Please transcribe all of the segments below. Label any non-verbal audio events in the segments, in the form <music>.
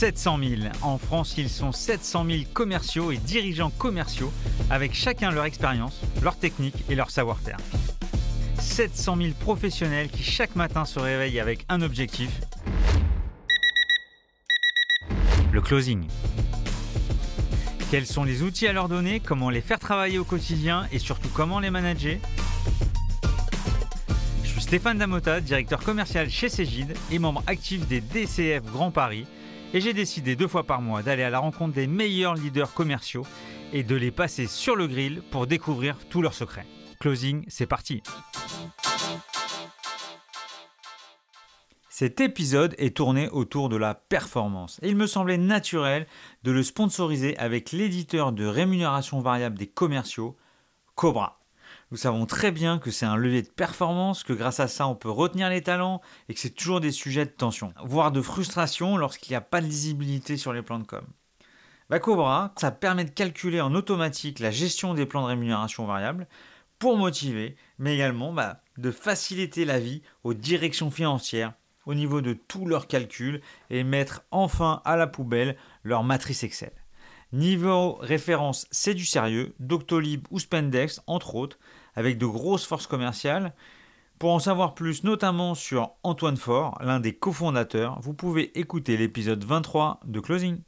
700 000. En France, ils sont 700 000 commerciaux et dirigeants commerciaux, avec chacun leur expérience, leur technique et leur savoir-faire. 700 000 professionnels qui chaque matin se réveillent avec un objectif, le closing. Quels sont les outils à leur donner, comment les faire travailler au quotidien et surtout comment les manager? Je suis Stéphane Damota, directeur commercial chez Cégide et membre actif des DCF Grand Paris et j'ai décidé deux fois par mois d'aller à la rencontre des meilleurs leaders commerciaux et de les passer sur le grill pour découvrir tous leurs secrets. Closing, c'est parti Cet épisode est tourné autour de la performance et il me semblait naturel de le sponsoriser avec l'éditeur de rémunération variable des commerciaux, Cobra. Nous savons très bien que c'est un levier de performance, que grâce à ça on peut retenir les talents et que c'est toujours des sujets de tension, voire de frustration lorsqu'il n'y a pas de lisibilité sur les plans de com. Bah Cobra, ça permet de calculer en automatique la gestion des plans de rémunération variable pour motiver, mais également bah, de faciliter la vie aux directions financières au niveau de tous leurs calculs et mettre enfin à la poubelle leur matrice Excel. Niveau référence, c'est du sérieux, Doctolib ou Spendex, entre autres, avec de grosses forces commerciales. Pour en savoir plus, notamment sur Antoine Faure, l'un des cofondateurs, vous pouvez écouter l'épisode 23 de Closing.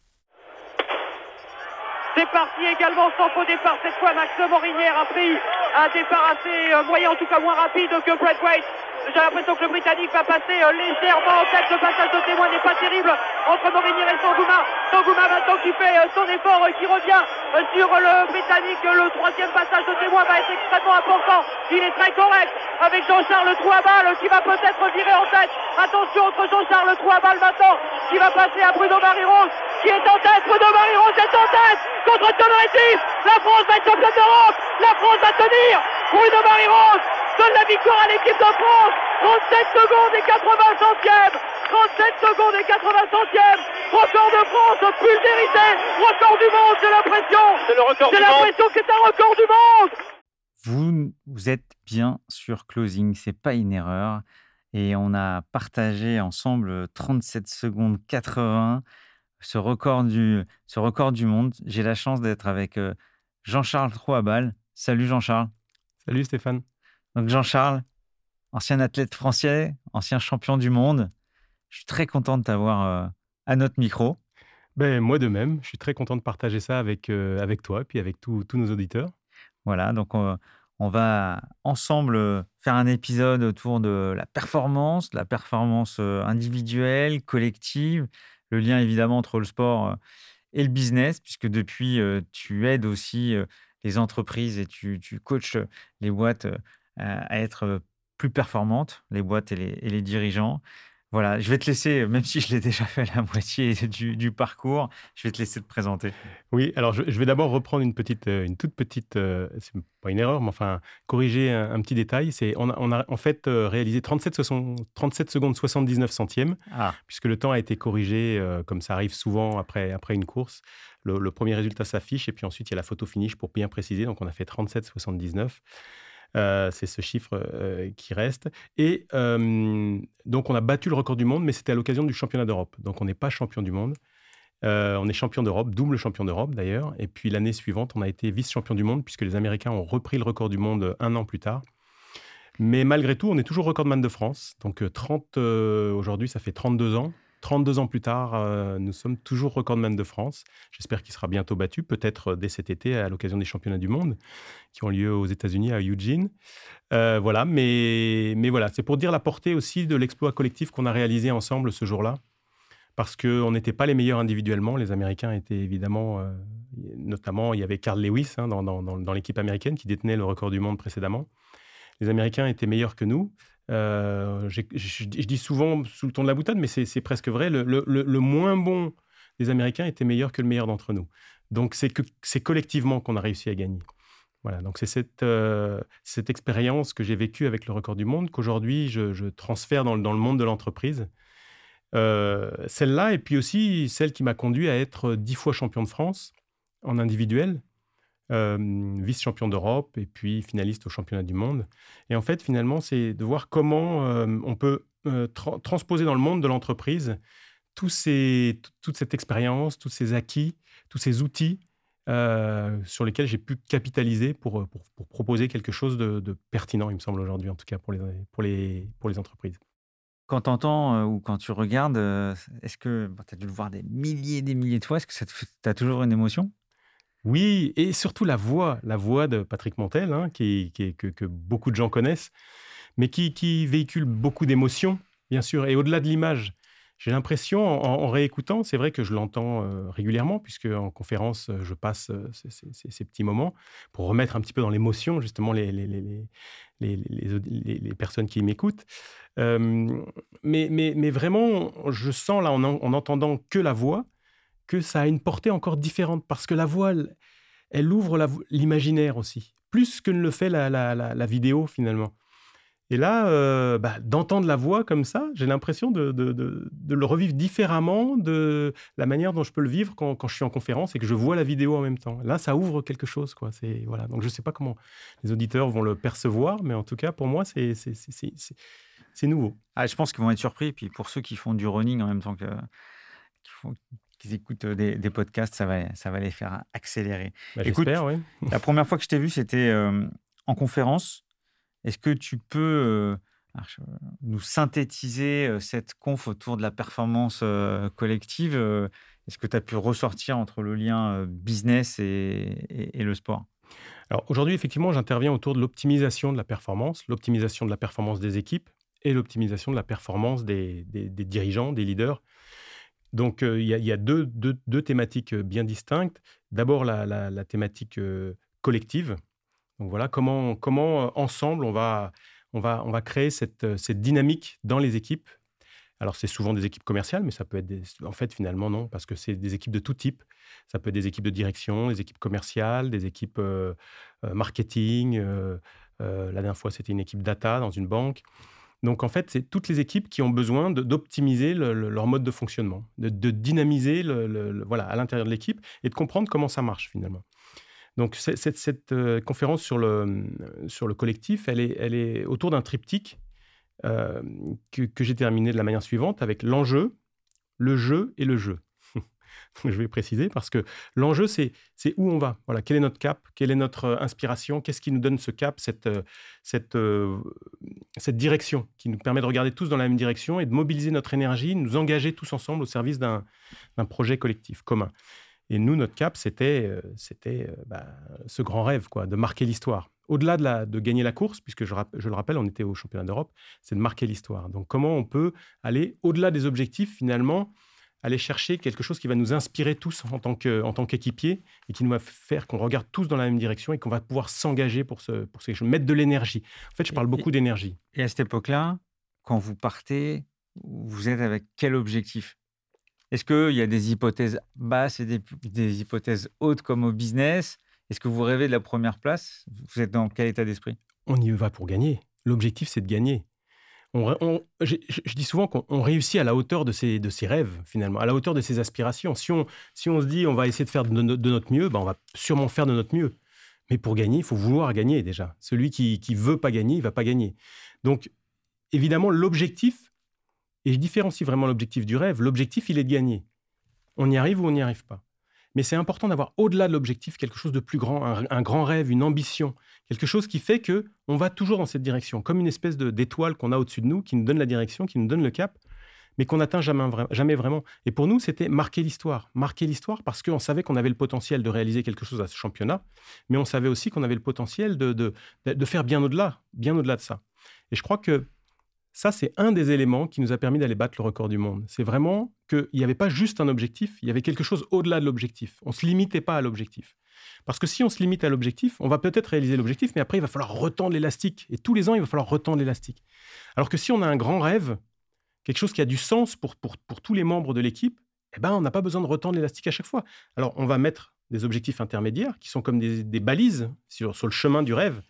C'est parti également sans faux départ cette fois Max Morinière a pris un départ assez euh, moyen, en tout cas moins rapide que White. J'ai l'impression que le Britannique va passer euh, légèrement en tête. Le passage de témoin n'est pas terrible entre Morinier et Sangouma. Sangouma maintenant qui fait euh, son effort, qui revient euh, sur le Britannique. Le troisième passage de témoin va être extrêmement important. Il est très correct avec Jean-Charles Trouabal qui va peut-être virer en tête. Attention entre Jean-Charles Trouabal maintenant qui va passer à Bruno Marie-Rose qui est en tête. Bruno Marie-Rose est en tête contre Tonoretti. La France va être championne d'Europe. La France va tenir. Bruno Marie-Rose donne la victoire à l'équipe de France. 37 secondes et 80 centièmes. 37 secondes et 80 centièmes. Record de France pulvérisé. Record du monde, j'ai l'impression. C'est le record J'ai l'impression que c'est un record du monde. Vous, vous êtes bien sur Closing, c'est pas une erreur. Et on a partagé ensemble 37 secondes 80, ce record du, ce record du monde. J'ai la chance d'être avec euh, Jean-Charles Trouabal. Salut Jean-Charles. Salut Stéphane. Donc Jean-Charles, ancien athlète français, ancien champion du monde. Je suis très content de t'avoir euh, à notre micro. Ben, moi de même, je suis très content de partager ça avec, euh, avec toi et puis avec tous nos auditeurs. Voilà, donc on, on va ensemble euh, faire un épisode autour de la performance, la performance individuelle, collective, le lien évidemment entre le sport et le business, puisque depuis, tu aides aussi les entreprises et tu, tu coaches les boîtes à être euh, plus performantes, les boîtes et les, et les dirigeants. Voilà, je vais te laisser, même si je l'ai <laughs> déjà fait la moitié du, du parcours, je vais te laisser te présenter. Oui, alors je, je vais d'abord reprendre une petite, euh, une toute petite, euh, c'est pas une erreur, mais enfin corriger un, un petit détail. C'est on a, on a en fait euh, réalisé 37, 60 37 secondes 79 centièmes, Ah, puisque le temps a été corrigé euh, comme ça arrive souvent après, après une course. Le, le premier résultat s'affiche et puis ensuite il y a la photo finish pour bien préciser. Donc on a fait 37 79. Euh, c'est ce chiffre euh, qui reste. Et euh, donc, on a battu le record du monde, mais c'était à l'occasion du championnat d'Europe. Donc, on n'est pas champion du monde. On est champion d'Europe, double champion d'Europe d'ailleurs. Et puis, l'année suivante, on a été vice-champion du monde, puisque les Américains ont repris le record du monde un an plus tard. Mais malgré tout, on est toujours recordman de France. Donc, 30, aujourd'hui, ça fait 32 ans. 32 ans plus tard, euh, nous sommes toujours recordman de France. J'espère qu'il sera bientôt battu, peut-être euh, dès cet été à l'occasion des championnats du monde qui ont lieu aux États-Unis, à Eugene. Euh, voilà, mais, voilà, c'est pour dire la portée aussi de l'exploit collectif qu'on a réalisé ensemble ce jour-là. Parce qu'on n'était pas les meilleurs individuellement. Les Américains étaient évidemment, notamment, il y avait Carl Lewis hein, dans l'équipe américaine qui détenait le record du monde précédemment. Les Américains étaient meilleurs que nous. Euh, je, dis souvent sous le ton de la boutade, mais c'est presque vrai. Le, moins bon des Américains était meilleur que le meilleur d'entre nous. Donc c'est collectivement qu'on a réussi à gagner. Voilà, donc c'est cette, euh, cette expérience que j'ai vécue avec le record du monde qu'aujourd'hui je, transfère dans, le- dans le monde de l'entreprise. Euh, Celle-là, et puis aussi celle qui m'a conduit à être dix fois champion de France en individuel, euh, vice-champion d'Europe et puis finaliste au championnat du monde. Et en fait, finalement, c'est de voir comment euh, on peut euh, tra- transposer dans le monde de l'entreprise toute cette expérience, tous ces acquis, tous ces outils sur lesquels j'ai pu capitaliser pour, proposer quelque chose de, pertinent, il me semble aujourd'hui, en tout cas pour les, entreprises. Quand tu entends ou quand tu regardes, est-ce que tu as dû le voir des milliers et des milliers de fois Est-ce que tu as toujours une émotion? Oui, et surtout la voix, la voix de Patrick Montel, hein, qui, que, beaucoup de gens connaissent, mais qui, qui véhicule beaucoup d'émotions, bien sûr, et au-delà de l'image. J'ai l'impression, en, réécoutant, c'est vrai que je l'entends euh, régulièrement, puisque en conférence, euh, je passe euh, ces, petits moments pour remettre un petit peu dans l'émotion, justement, les, les, les, les personnes qui m'écoutent. mais, mais, mais, vraiment, je sens là, en, en, entendant que la voix, que ça a une portée encore différente, parce que la voix, elle, ouvre l'imaginaire aussi, plus que ne le fait la, vidéo, finalement. Et là, euh, bah, d'entendre la voix comme ça, j'ai l'impression de, le revivre différemment de la manière dont je peux le vivre quand, je suis en conférence et que je vois la vidéo en même temps. Là, ça ouvre quelque chose. Quoi. Voilà. Donc, je sais pas comment les auditeurs vont le percevoir, mais en tout cas, pour moi, c'est nouveau. Ah, je pense qu'ils vont être surpris. Puis pour ceux qui font du running en même temps que écoutent des, podcasts, ça va, ça va les faire accélérer. Bah, oui. <laughs> la première fois que je t'ai vu, c'était euh, en conférence. Est-ce que tu peux nous synthétiser cette conf autour de la performance collective Est-ce que tu as pu ressortir entre le lien business et, le sport? Alors aujourd'hui, effectivement, j'interviens autour de l'optimisation de la performance, l'optimisation de la performance des équipes et l'optimisation de la performance des, dirigeants, des leaders. Donc, il y, a, deux, thématiques bien distinctes. D'abord, la, thématique collective, donc voilà, comment, comment ensemble on va, on va, on va créer cette, cette dynamique dans les équipes. Alors c'est souvent des équipes commerciales, mais ça peut être en fait finalement non, parce que c'est des équipes de tout type. Ça peut être des équipes de direction, des équipes commerciales, des équipes marketing. la dernière fois c'était une équipe data dans une banque. Donc en fait, c'est toutes les équipes qui ont besoin d'optimiser leur mode de fonctionnement, de, dynamiser le, voilà, à l'intérieur de l'équipe et de comprendre comment ça marche finalement. Donc cette, euh, conférence sur le, sur le collectif, elle est, elle est autour d'un triptyque euh, que, que j'ai terminé de la manière suivante avec l'enjeu, le jeu et le jeu. <laughs> je vais préciser parce que l'enjeu, c'est, où on va. Voilà, quel est notre cap, quelle est notre euh, inspiration, qu'est-ce qui nous donne ce cap, cette, cette, cette direction qui nous permet de regarder tous dans la même direction et de mobiliser notre énergie, nous engager tous ensemble au service d'un, projet collectif commun. Et nous, notre cap, c'était euh, c'était euh, bah, ce grand rêve, quoi, de marquer l'histoire. Au-delà de gagner la course, puisque je, je le rappelle, on était au championnat d'Europe, c'est de marquer l'histoire. Donc, comment on peut aller au-delà des objectifs, finalement, aller chercher quelque chose qui va nous inspirer tous en tant qu'équipiers et qui nous va faire qu'on regarde tous dans la même direction et qu'on va pouvoir s'engager pour, ce, pour ces choses, mettre de l'énergie. En fait, je parle beaucoup d'énergie. Et à cette époque-là, quand vous partez, vous êtes avec quel objectif? Est-ce qu'il y a des hypothèses basses et des, hypothèses hautes comme au business? Est-ce que vous rêvez de la première place? Vous êtes dans quel état d'esprit? On y va pour gagner. L'objectif, c'est de gagner. Je, dis souvent qu'on réussit à la hauteur de ses, de ses, rêves, finalement, à la hauteur de ses aspirations. Si on, si on se dit on va essayer de faire de, notre mieux, ben on va sûrement faire de notre mieux. Mais pour gagner, il faut vouloir gagner déjà. Celui qui ne veut pas gagner, il va pas gagner. Donc, évidemment, l'objectif, et je différencie vraiment l'objectif du rêve. L'objectif, il est de gagner. On y arrive ou on n'y arrive pas? Mais c'est important d'avoir au-delà de l'objectif quelque chose de plus grand, un, grand rêve, une ambition, quelque chose qui fait que on va toujours dans cette direction, comme une espèce d'étoile qu'on a au-dessus de nous, qui nous donne la direction, qui nous donne le cap, mais qu'on n'atteint jamais, vraiment. Et pour nous, c'était marquer l'histoire. Marquer l'histoire parce qu'on savait qu'on avait le potentiel de réaliser quelque chose à ce championnat, mais on savait aussi qu'on avait le potentiel de faire bien au-delà, bien au-delà de ça. Et je crois que ça, c'est un des éléments qui nous a permis d'aller battre le record du monde. C'est vraiment qu'il n'y avait pas juste un objectif, il y avait quelque chose au-delà de l'objectif. On ne se limitait pas à l'objectif. Parce que si on se limite à l'objectif, on va peut-être réaliser l'objectif, mais après, il va falloir retendre l'élastique. Et tous les ans, il va falloir retendre l'élastique. Alors que si on a un grand rêve, quelque chose qui a du sens pour, pour, tous les membres de l'équipe, eh ben, on n'a pas besoin de retendre l'élastique à chaque fois. Alors, on va mettre des objectifs intermédiaires qui sont comme des, balises sur le chemin du rêve.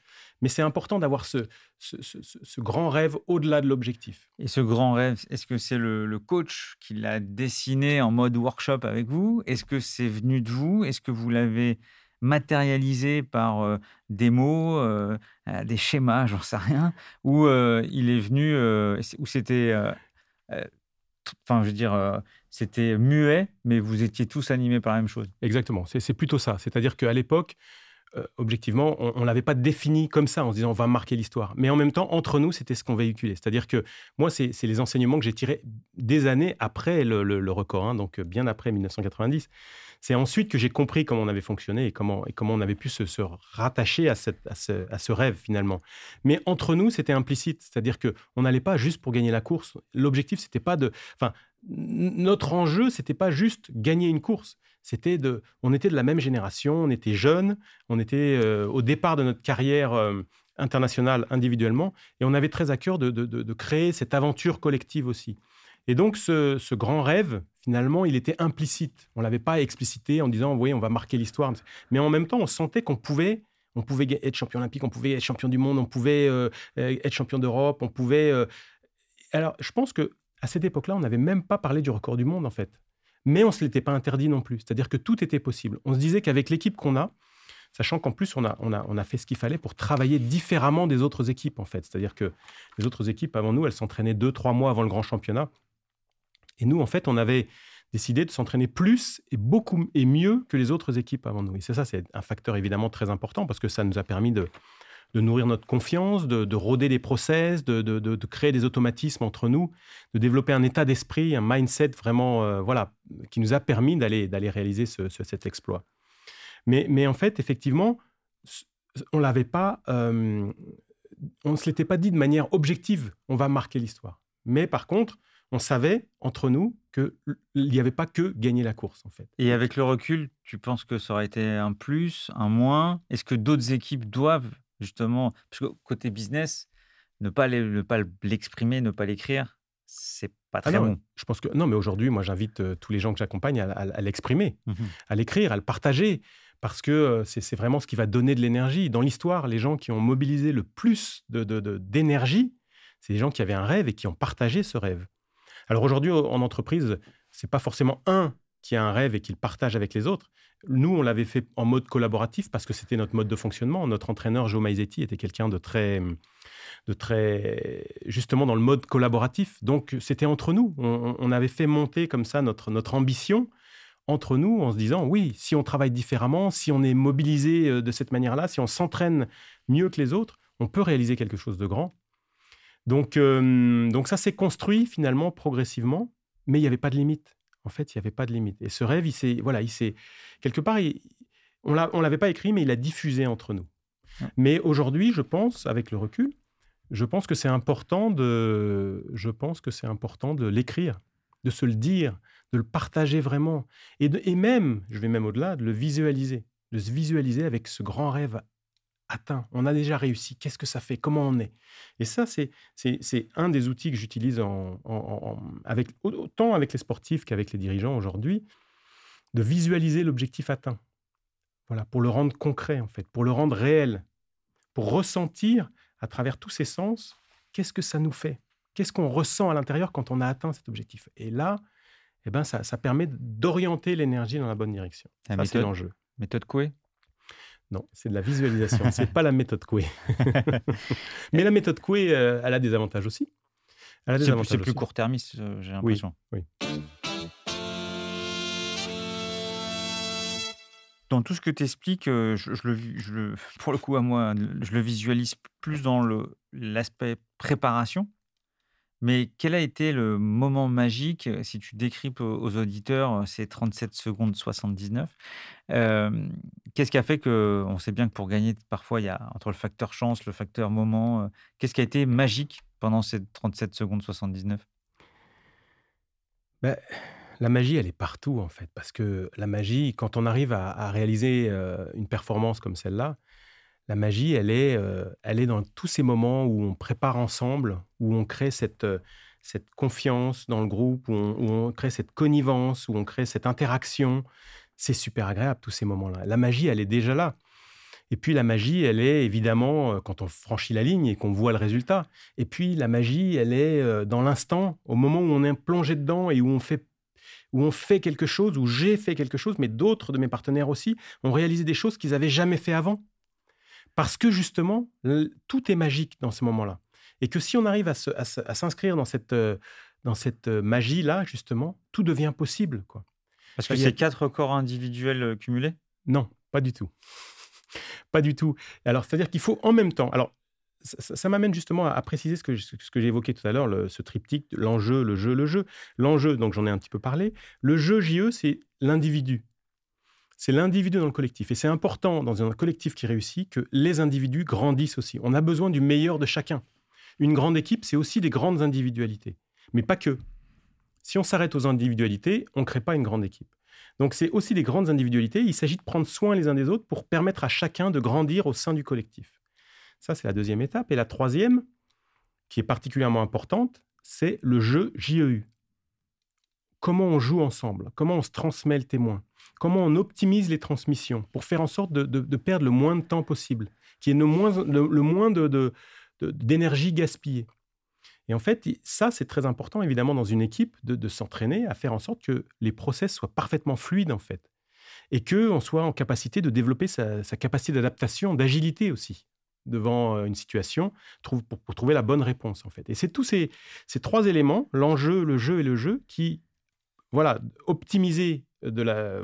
Mais c'est important d'avoir ce, ce, grand rêve au-delà de l'objectif. Et ce grand rêve, est-ce que c'est le, coach qui l'a dessiné en mode workshop avec vous? Est-ce que c'est venu de vous? Est-ce que vous l'avez matérialisé par euh, des mots, euh, euh, des schémas, <laughs> j'en sais rien Ou il est venu, ou c'était enfin, je veux dire, c'était muet, mais vous étiez tous animés par la même chose? Exactement, c'est plutôt ça. C'est-à-dire qu'à l'époque, euh, objectivement, on ne l'avait pas défini comme ça en se disant on va marquer l'histoire. Mais en même temps, entre nous, c'était ce qu'on véhiculait. C'est-à-dire que moi, c'est les enseignements que j'ai tirés des années après le, record, hein, donc bien après 1990. C'est ensuite que j'ai compris comment on avait fonctionné et comment, comment on avait pu se, rattacher à, ce, rêve finalement. Mais entre nous, c'était implicite. C'est-à-dire qu'on n'allait pas juste pour gagner la course. L'objectif, c'était pas de. Notre enjeu, c'était pas juste gagner une course c'était de, on était de la même génération, on était jeunes, on était euh, au départ de notre carrière euh, internationale individuellement, et on avait très à cœur de, créer cette aventure collective aussi. Et donc ce, grand rêve, finalement, il était implicite. On l'avait pas explicité en disant, oui, on va marquer l'histoire. Mais en même temps, on sentait qu'on pouvait on pouvait être champion olympique, on pouvait être champion du monde, on pouvait euh, être champion d'Europe, on pouvait. Alors, je pense que à cette époque-là, on n'avait même pas parlé du record du monde en fait mais on ne se l'était pas interdit non plus. C'est-à-dire que tout était possible. On se disait qu'avec l'équipe qu'on a, sachant qu'en plus, on a, fait ce qu'il fallait pour travailler différemment des autres équipes, en fait. C'est-à-dire que les autres équipes, avant nous, elles s'entraînaient deux, trois mois avant le grand championnat. Et nous, en fait, on avait décidé de s'entraîner plus et beaucoup et mieux que les autres équipes avant nous. Et c'est ça, c'est un facteur évidemment très important parce que ça nous a permis de, de nourrir notre confiance, de, de rôder des process, de, de, créer des automatismes entre nous, de développer un état d'esprit, un mindset vraiment, euh, voilà, qui nous a permis d'aller réaliser cet exploit. Mais, mais en fait, effectivement, on l'avait pas, euh, on se l'était pas dit de manière objective. On va marquer l'histoire. Mais par contre, on savait entre nous qu'il n'y avait pas que gagner la course en fait. Et avec le recul, tu penses que ça aurait été un plus, un moins? Est-ce que d'autres équipes doivent justement, parce que côté business, ne pas l'exprimer, ne pas l'écrire, c'est pas ah très bon. Je pense que non, mais aujourd'hui, moi, j'invite euh, tous les gens que j'accompagne à, l'exprimer, mmh à l'écrire, à le partager, parce que euh, c'est vraiment ce qui va donner de l'énergie. Dans l'histoire, les gens qui ont mobilisé le plus d'énergie, de, c'est les gens qui avaient un rêve et qui ont partagé ce rêve. Alors aujourd'hui, en entreprise, c'est pas forcément un qui a un rêve et qui le partage avec les autres. Nous, on l'avait fait en mode collaboratif parce que c'était notre mode de fonctionnement. Notre entraîneur, Joe Maizetti, était quelqu'un de très, de très, justement dans le mode collaboratif. Donc, c'était entre nous. On, avait fait monter comme ça notre, notre ambition entre nous en se disant, oui, si on travaille différemment, si on est mobilisé euh, de cette manière-là, si on s'entraîne mieux que les autres, on peut réaliser quelque chose de grand. Donc, euh, donc ça s'est construit finalement progressivement, mais il n'y avait pas de limite. En fait, il n'y avait pas de limite. Et ce rêve, il s'est, voilà, il s'est quelque part, on ne l'avait pas écrit, mais il a diffusé entre nous. Mais aujourd'hui, je pense, avec le recul, je pense que c'est important de, je pense que c'est important de l'écrire, de se le dire, de le partager vraiment, et, et même, je vais même au-delà, de le visualiser, de se visualiser avec ce grand rêve atteint, on a déjà réussi, qu'est-ce que ça fait, comment on est? Et ça, c'est, c'est, un des outils que j'utilise en, avec, autant avec les sportifs qu'avec les dirigeants aujourd'hui, de visualiser l'objectif atteint. Voilà, pour le rendre concret, en fait, pour le rendre réel, pour ressentir à travers tous ces sens, qu'est-ce que ça nous fait? Qu'est-ce qu'on ressent à l'intérieur quand on a atteint cet objectif? Et là, eh ben, ça, ça permet d'orienter l'énergie dans la bonne direction. ça, c'est l'enjeu. Méthode Coué? Non, c'est de la visualisation. c'est pas la méthode Coué. <laughs> Mais la méthode Coué, euh, elle a des avantages aussi. C'est plus court-termiste, euh, j'ai l'impression. Oui, Dans tout ce que tu expliques, euh, je, le, <laughs> pour le coup, à moi, je le visualise plus dans l'aspect préparation. Mais quel a été le moment magique, si tu décryptes aux auditeurs ces 37 secondes 79 Qu'est-ce qui a fait que, on sait bien que pour gagner, parfois, il y a entre le facteur chance, le facteur moment, qu'est-ce qui a été magique pendant ces 37 secondes 79 ben, La magie, elle est partout, en fait. Parce que la magie, quand on arrive à réaliser une performance comme celle-là, la magie, elle est, euh, elle est dans tous ces moments où on prépare ensemble, où on crée cette, euh, confiance dans le groupe, où on, crée cette connivence, où on crée cette interaction. C'est super agréable, tous ces moments-là. La magie, elle est déjà là. Et puis la magie, elle est évidemment euh, quand on franchit la ligne et qu'on voit le résultat. Et puis la magie, elle est dans l'instant, au moment où on est plongé dedans et où on fait où on fait quelque chose, où j'ai fait quelque chose, mais d'autres de mes partenaires aussi ont réalisé des choses qu'ils n'avaient jamais fait avant. Parce que justement, tout est magique dans ce moment-là. Et que si on arrive à, s'inscrire dans cette, euh, dans cette magie-là, justement, tout devient possible. Quoi. Parce que c'est quatre records individuels cumulés? Non, pas du tout. <laughs> Pas du tout. Alors, c'est-à-dire qu'il faut en même temps. Alors, ça, m'amène justement à, préciser ce que, ce que j'ai évoqué tout à l'heure, ce triptyque, l'enjeu, le jeu, le jeu. L'enjeu, donc j'en ai un petit peu parlé. Le jeu JE, c'est l'individu. C'est l'individu dans le collectif. Et c'est important dans un collectif qui réussit que les individus grandissent aussi. On a besoin du meilleur de chacun. Une grande équipe, c'est aussi des grandes individualités. Mais pas que. Si on s'arrête aux individualités, on ne crée pas une grande équipe. Donc c'est aussi des grandes individualités. Il s'agit de prendre soin les uns des autres pour permettre à chacun de grandir au sein du collectif. Ça, c'est la deuxième étape. Et la troisième, qui est particulièrement importante, c'est le jeu JEU. Comment on joue ensemble, comment on se transmet le témoin, comment on optimise les transmissions pour faire en sorte de, perdre le moins de temps possible, qu'il y ait le moins, le, moins d'énergie gaspillée. Et en fait, ça, c'est très important, évidemment, dans une équipe, de, s'entraîner à faire en sorte que les process soient parfaitement fluides, en fait. Et qu'on soit en capacité de développer sa capacité d'adaptation, d'agilité aussi devant euh, une situation pour, pour, trouver la bonne réponse, en fait. Et c'est tous ces, ces trois éléments, l'enjeu, le jeu et le jeu, qui, voilà, la,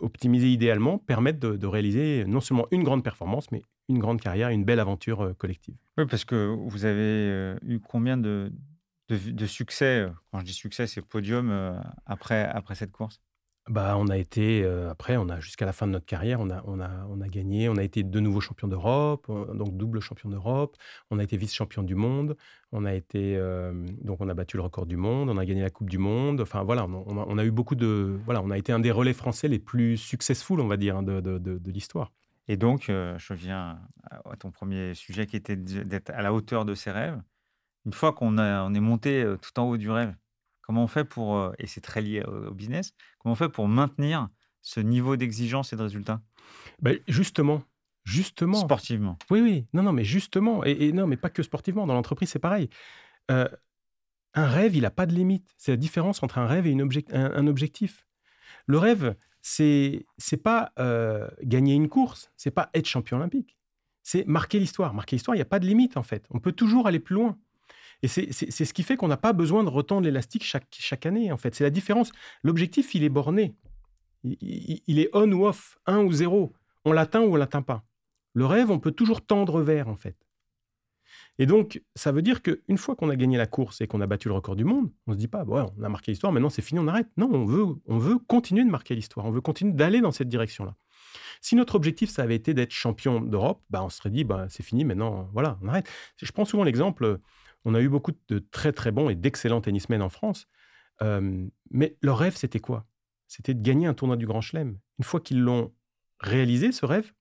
optimiser idéalement, permettent de, réaliser non seulement une grande performance, mais une grande carrière, une belle aventure euh, collective. Oui, parce que vous avez euh, eu combien de, de, succès Quand je dis succès, c'est podium après, après cette course? Bah, on a été, euh, après, on a jusqu'à la fin de notre carrière, on a, on a, on a gagné, on a été de nouveau champion d'Europe, donc double champion d'Europe, on a été vice-champion du monde, on a été, euh, donc on a battu le record du monde, on a gagné la Coupe du Monde, enfin voilà, on a, eu beaucoup de, voilà, on a été un des relais français les plus successful, on va dire, hein, de, de, l'histoire. Et donc, euh, je reviens à ton premier sujet qui était d'être à la hauteur de ses rêves. Une fois qu'on on est monté tout en haut du rêve, Comment on fait pour, et c'est très lié au business, comment on fait pour maintenir ce niveau d'exigence et de résultat? Ben Justement, justement. Sportivement. Oui, oui. Non, non, mais justement. Et, non, mais pas que sportivement. Dans l'entreprise, c'est pareil. un rêve, il n'a pas de limite. C'est la différence entre un rêve et une un, objectif. Le rêve, c'est c'est pas gagner une course, c'est pas être champion olympique. C'est marquer l'histoire. Marquer l'histoire, il n'y a pas de limite en fait. On peut toujours aller plus loin. Et c'est ce qui fait qu'on n'a pas besoin de retendre l'élastique chaque, chaque année, en fait. C'est la différence. L'objectif, il est borné. Il, est on ou off, 1 ou 0. On l'atteint ou on l'atteint pas. Le rêve, on peut toujours tendre vers, en fait. Et donc, ça veut dire qu'une fois qu'on a gagné la course et qu'on a battu le record du monde, on se dit pas, bon, on a marqué l'histoire, maintenant c'est fini, on arrête. Non, on veut, on veut continuer de marquer l'histoire, on veut continuer d'aller dans cette direction-là. Si notre objectif, ça avait été d'être champion d'Europe, bah, on se serait dit, bah, c'est fini, maintenant, voilà, on arrête. Je prends souvent l'exemple, on a eu beaucoup de très très bons et d'excellents tennismen en France. mais leur rêve, c'était quoi? C'était de gagner un tournoi du Grand Chelem. Une fois qu'ils l'ont réalisé, ce rêve,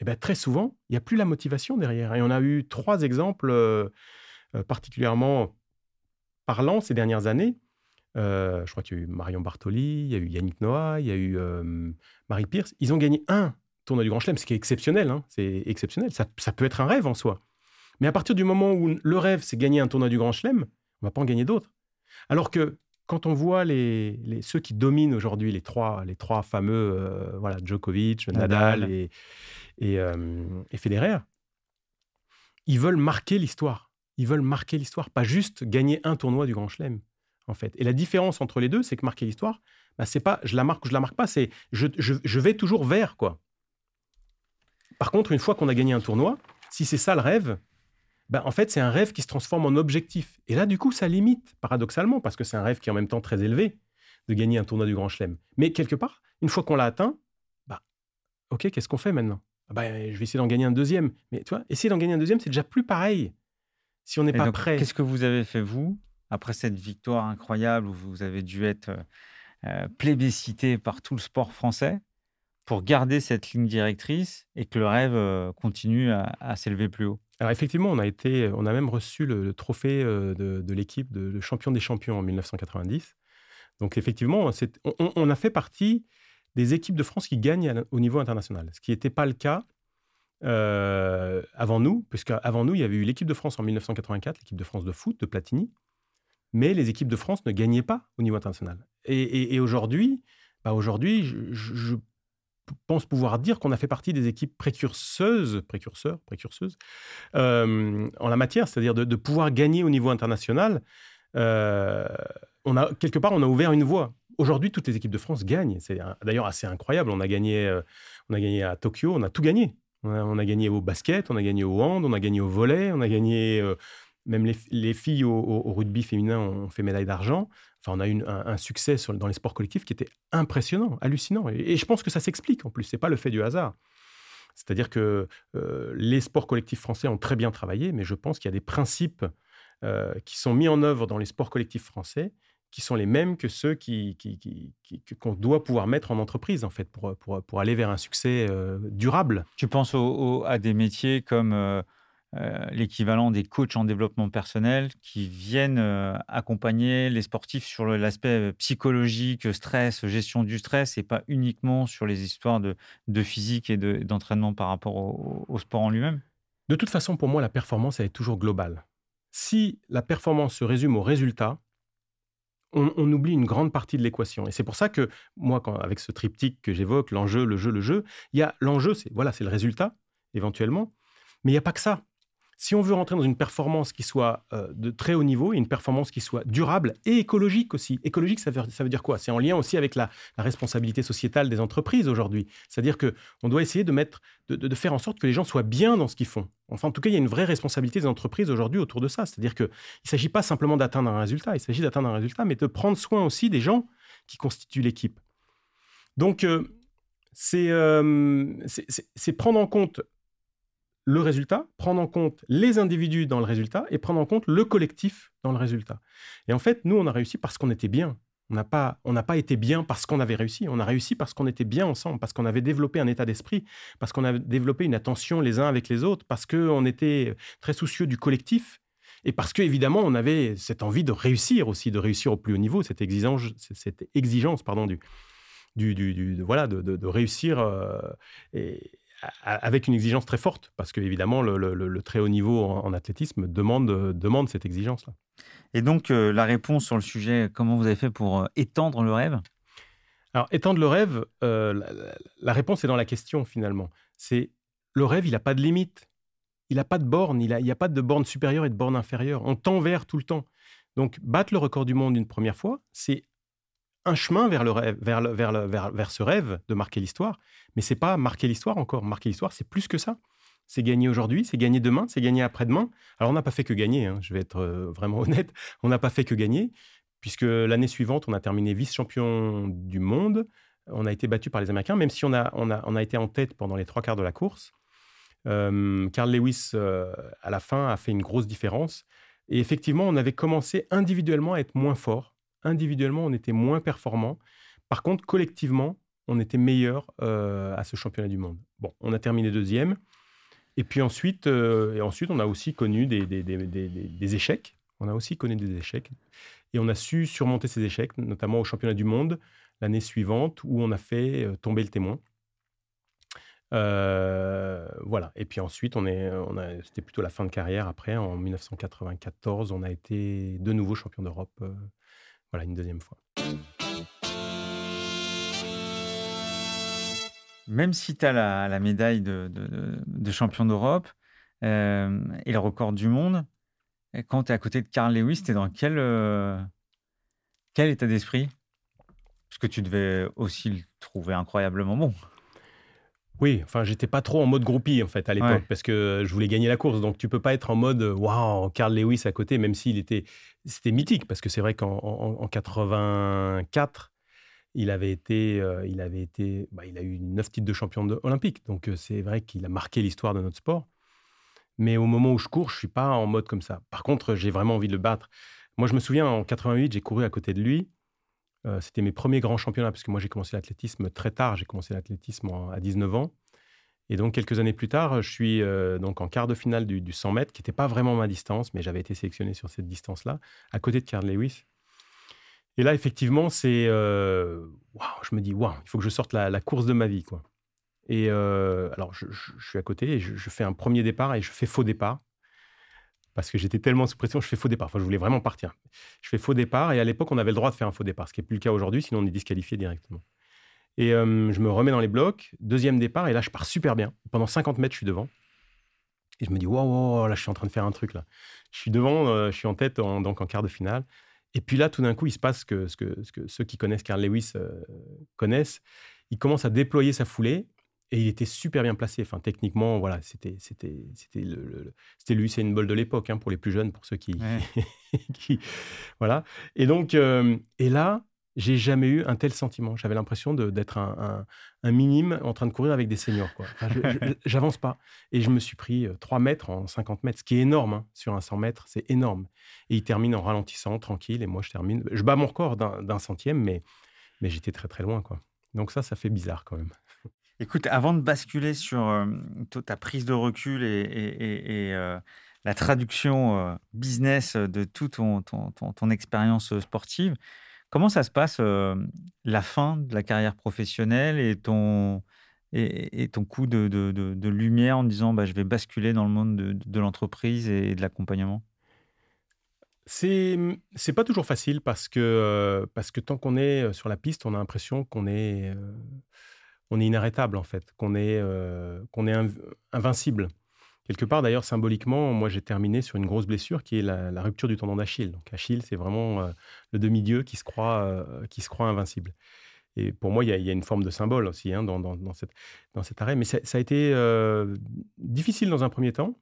eh ben, très souvent, il n'y a plus la motivation derrière. Et on a eu trois exemples particulièrement parlants ces dernières années. je crois qu'il y a eu Marion Bartoli, il y a eu Yannick Noah, il y a eu Marie Pierce. Ils ont gagné un tournoi du Grand Chelem, ce qui est exceptionnel. Hein. C'est exceptionnel. ça, peut être un rêve en soi. Mais à partir du moment où le rêve, c'est gagner un tournoi du Grand Chelem, on va pas en gagner d'autres. Alors que quand on voit les, ceux qui dominent aujourd'hui, les trois, les trois fameux, euh, voilà, Djokovic, Nadal, et, euh, et, Federer, ils veulent marquer l'histoire. Ils veulent marquer l'histoire, pas juste gagner un tournoi du Grand Chelem, en fait. Et la différence entre les deux, c'est que marquer l'histoire, bah, c'est pas je la marque ou je la marque pas, c'est je, je vais toujours vers, quoi. Par contre, une fois qu'on a gagné un tournoi, si c'est ça le rêve, ben, en fait, c'est un rêve qui se transforme en objectif. Et là, du coup, ça limite, paradoxalement, parce que c'est un rêve qui est en même temps très élevé de gagner un tournoi du Grand Chelem. Mais quelque part, une fois qu'on l'a atteint, bah, ok, qu'est-ce qu'on fait maintenant? Bah, Je vais essayer d'en gagner un deuxième. Mais tu vois, essayer d'en gagner un deuxième, c'est déjà plus pareil si on n'est pas prêt. Qu'est-ce que vous avez fait, vous, après cette victoire incroyable où vous avez dû être euh, euh, plébiscité par tout le sport français pour garder cette ligne directrice et que le rêve euh, continue à s'élever plus haut? Effectivement, on a été, on a même reçu le, trophée euh, de, l'équipe de, champion des champions en 1990. Donc effectivement, on, a fait partie des équipes de France qui gagnent au niveau international, ce qui n'était pas le cas euh, avant nous, puisqu'avant nous, il y avait eu l'équipe de France en 1984, l'équipe de France de foot de Platini, mais les équipes de France ne gagnaient pas au niveau international. Et, aujourd'hui, bah aujourd'hui, je, pense pouvoir dire qu'on a fait partie des équipes précurseuses, précurseurs, précurseuses, euh, en la matière, c'est-à-dire de, pouvoir gagner au niveau international on a, quelque part, on a ouvert une voie. Aujourd'hui, toutes les équipes de France gagnent. C'est d'ailleurs assez incroyable. On a, gagné, on a gagné à Tokyo, on a tout gagné. On a, gagné au basket, on a gagné au hand, on a gagné au volet, on a gagné même les, filles au, rugby féminin ont fait médaille d'argent. Enfin, on a eu un, succès dans les sports collectifs qui était impressionnant, hallucinant. Et, je pense que ça s'explique en plus. C'est pas le fait du hasard. C'est-à-dire que euh, les sports collectifs français ont très bien travaillé, mais je pense qu'il y a des principes euh, qui sont mis en œuvre dans les sports collectifs français qui sont les mêmes que ceux qui, qu'on doit pouvoir mettre en entreprise, en fait, pour, pour, aller vers un succès euh, durable. Tu penses à des métiers comme euh, l'équivalent des coachs en développement personnel qui viennent euh, accompagner les sportifs sur l'aspect euh, psychologique, stress, gestion du stress, et pas uniquement sur les histoires de, physique et d'entraînement par rapport au, sport en lui-même? De toute façon, pour moi, la performance, elle est toujours globale. Si la performance se résume au résultat, on, oublie une grande partie de l'équation. Et c'est pour ça que moi, avec ce triptyque que j'évoque, l'enjeu, le jeu, le jeu, il y a l'enjeu, c'est voilà, c'est le résultat éventuellement, mais il n'y a pas que ça si on veut rentrer dans une performance qui soit euh, de très haut niveau une performance qui soit durable et écologique aussi. Écologique, ça veut, ça veut dire quoi? C'est en lien aussi avec la, responsabilité sociétale des entreprises aujourd'hui. C'est-à-dire que on doit essayer de, mettre, de, faire en sorte que les gens soient bien dans ce qu'ils font. Enfin, en tout cas, il y a une vraie responsabilité des entreprises aujourd'hui autour de ça. C'est-à-dire qu'il ne s'agit pas simplement d'atteindre un résultat, il s'agit d'atteindre un résultat, mais de prendre soin aussi des gens qui constituent l'équipe. Donc, euh, euh, c'est prendre en compte le résultat, prendre en compte les individus dans le résultat et prendre en compte le collectif dans le résultat. Et en fait, nous, on a réussi parce qu'on était bien. On n'a pas, pas été bien parce qu'on avait réussi. On a réussi parce qu'on était bien ensemble, parce qu'on avait développé un état d'esprit, parce qu'on avait développé une attention les uns avec les autres, parce qu'on était très soucieux du collectif et parce qu'évidemment, on avait cette envie de réussir aussi, de réussir au plus haut niveau, cette exigence, cette exigence pardon, du, du, du, voilà, de, de, réussir. Euh, avec une exigence très forte, parce que évidemment le, très haut niveau en, athlétisme demande, demande cette exigence-là. Et donc euh, la réponse sur le sujet, comment vous avez fait pour euh, étendre le rêve? Alors étendre le rêve, euh, la, réponse est dans la question finalement. C'est le rêve, il n'a pas de limite, il n'a pas de borne, il n'y a, a pas de borne supérieure et de borne inférieure. On tend vers tout le temps. Donc battre le record du monde une première fois, c'est un chemin vers, le rêve, vers, le, vers, le, vers, vers ce rêve de marquer l'histoire. Mais c'est pas marquer l'histoire encore. Marquer l'histoire, c'est plus que ça. C'est gagner aujourd'hui, c'est gagner demain, c'est gagner après-demain. Alors, on n'a pas fait que gagner, hein, je vais être euh, vraiment <laughs> honnête. On n'a pas fait que gagner, puisque l'année suivante, on a terminé vice-champion du monde. On a été battu par les Américains, même si on a, on a, on a été en tête pendant les trois quarts de la course. Euh, Carl Lewis, euh, à la fin, a fait une grosse différence. Et effectivement, on avait commencé individuellement à être moins fort individuellement, on était moins performant. Par contre, collectivement, on était meilleur euh, à ce championnat du monde. Bon, on a terminé deuxième. Et puis ensuite, euh, et ensuite on a aussi connu des, des, échecs. On a aussi connu des échecs. Et on a su surmonter ces échecs, notamment au championnat du monde l'année suivante, où on a fait euh, tomber le témoin. voilà. Et puis ensuite, on on c'était plutôt la fin de carrière. Après, en 1994, on a été de nouveau champion d'Europe voilà, une deuxième fois. Même si tu as la, médaille de, champion d'Europe euh, et le record du monde, quand tu es à côté de Carl Lewis, tu es dans quel, euh, quel état d'esprit? Parce que tu devais aussi le trouver incroyablement bon. Oui, enfin, j'étais pas trop en mode groupie en fait à l'époque parce que je voulais gagner la course. Donc, tu peux pas être en mode waouh, Carl Lewis à côté, même s'il était, c'était mythique parce que c'est vrai qu'en en, 84, il avait été, euh, il avait été, bah, il a eu neuf titres de champion olympique. Donc, euh, c'est vrai qu'il a marqué l'histoire de notre sport. Mais au moment où je cours, je suis pas en mode comme ça. Par contre, j'ai vraiment envie de le battre. Moi, je me souviens en 88, j'ai couru à côté de lui. Euh, c'était mes premiers grands championnats, parce que moi j'ai commencé l'athlétisme très tard, j'ai commencé l'athlétisme à 19 ans. Et donc quelques années plus tard, je suis euh, donc en quart de finale du, 100 mètres, qui n'était pas vraiment ma distance, mais j'avais été sélectionné sur cette distance-là, à côté de Carl Lewis. Et là, effectivement, c'est... Euh, je me dis, waouh, il faut que je sorte la, course de ma vie. quoi. Et alors, je, suis à côté et je, fais un premier départ et je fais faux départ parce que j'étais tellement sous pression, je fais faux départ. Enfin, je voulais vraiment partir. Je fais faux départ et à l'époque, on avait le droit de faire un faux départ, ce qui n'est plus le cas aujourd'hui, sinon on est disqualifié directement. Et je me remets dans les blocs, deuxième départ, et là, je pars super bien. Pendant 50 mètres, je suis devant. Et je me dis, wow, là, je suis en train de faire un truc là. Je suis devant, euh, je suis en tête, donc en quart de finale. Et puis là, tout d'un coup, il se passe que, ce que ceux qui connaissent Carl Lewis euh, connaissent. Il commence à déployer sa foulée et il était super bien placé. Enfin, techniquement, voilà, c'était c'était c'était le, c'était lui, c'est une bol de l'époque hein, pour les plus jeunes, pour ceux qui, <laughs> qui voilà. Et donc, euh, et là, j'ai jamais eu un tel sentiment. J'avais l'impression d'être un, minime en train de courir avec des seniors. Quoi. J'avance pas. Et je me suis pris 3 euh, mètres en 50 mètres, ce qui est énorme hein, sur un 100 mètres, c'est énorme. Et il termine en ralentissant, tranquille, et moi je termine. Je bats mon record d'un centième, mais, mais j'étais très très loin. Quoi. Donc ça, ça fait bizarre quand même. Écoute, avant de basculer sur euh, ta prise de recul et, euh, la traduction business de toute ton, expérience sportive, Comment ça se passe la fin de la carrière professionnelle et ton, coup de, lumière en disant bah, je vais basculer dans le monde de, l'entreprise et de l'accompagnement? C'est c'est pas toujours facile parce que tant qu'on est sur la piste, on a l'impression qu'on est on est inarrêtable en fait, qu'on est qu'on est invincible. Quelque part, d'ailleurs, symboliquement, moi, j'ai terminé sur une grosse blessure qui est la, rupture du tendon d'Achille. Donc, Achille, c'est vraiment euh, le demi-dieu qui, se croit, euh, qui se croit invincible. Et pour moi, il y, a, une forme de symbole aussi hein, dans, dans, cette, dans cet arrêt. Mais ça, a été euh, difficile dans un premier temps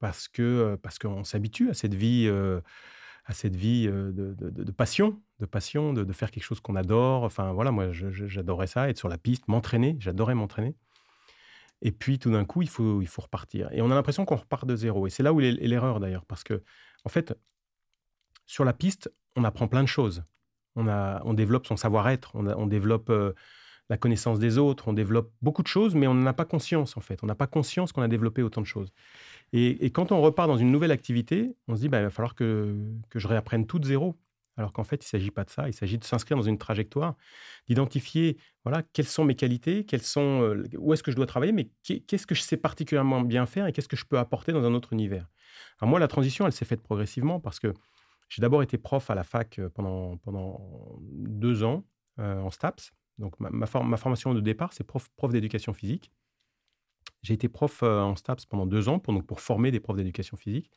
parce que parce qu'on s'habitue à cette vie, à cette vie de, passion, de passion, de, faire quelque chose qu'on adore. Enfin, voilà, moi, j'adorais ça, être sur la piste, m'entraîner. J'adorais m'entraîner. Et puis tout d'un coup, il faut, il faut repartir. Et on a l'impression qu'on repart de zéro. Et c'est là où est l'erreur d'ailleurs, parce que en fait, sur la piste, on apprend plein de choses. On, a, on développe son savoir-être, on, développe euh, la connaissance des autres, on développe beaucoup de choses, mais on n'en a pas conscience en fait. On n'a pas conscience qu'on a développé autant de choses. Et, quand on repart dans une nouvelle activité, on se dit, bah, il va falloir que je réapprenne tout de zéro. Alors qu'en fait, il ne s'agit pas de ça. Il s'agit de s'inscrire dans une trajectoire, d'identifier voilà, quelles sont mes qualités, quelles sont, où est-ce que je dois travailler, mais qu'est-ce que je sais particulièrement bien faire et qu'est-ce que je peux apporter dans un autre univers. Alors moi, la transition, elle s'est faite progressivement parce que j'ai d'abord été prof à la fac pendant, pendant deux ans en STAPS. Donc ma, ma, formation de départ, c'est prof, prof d'éducation physique. J'ai été prof en STAPS pendant deux ans pour, donc, pour former des profs d'éducation physique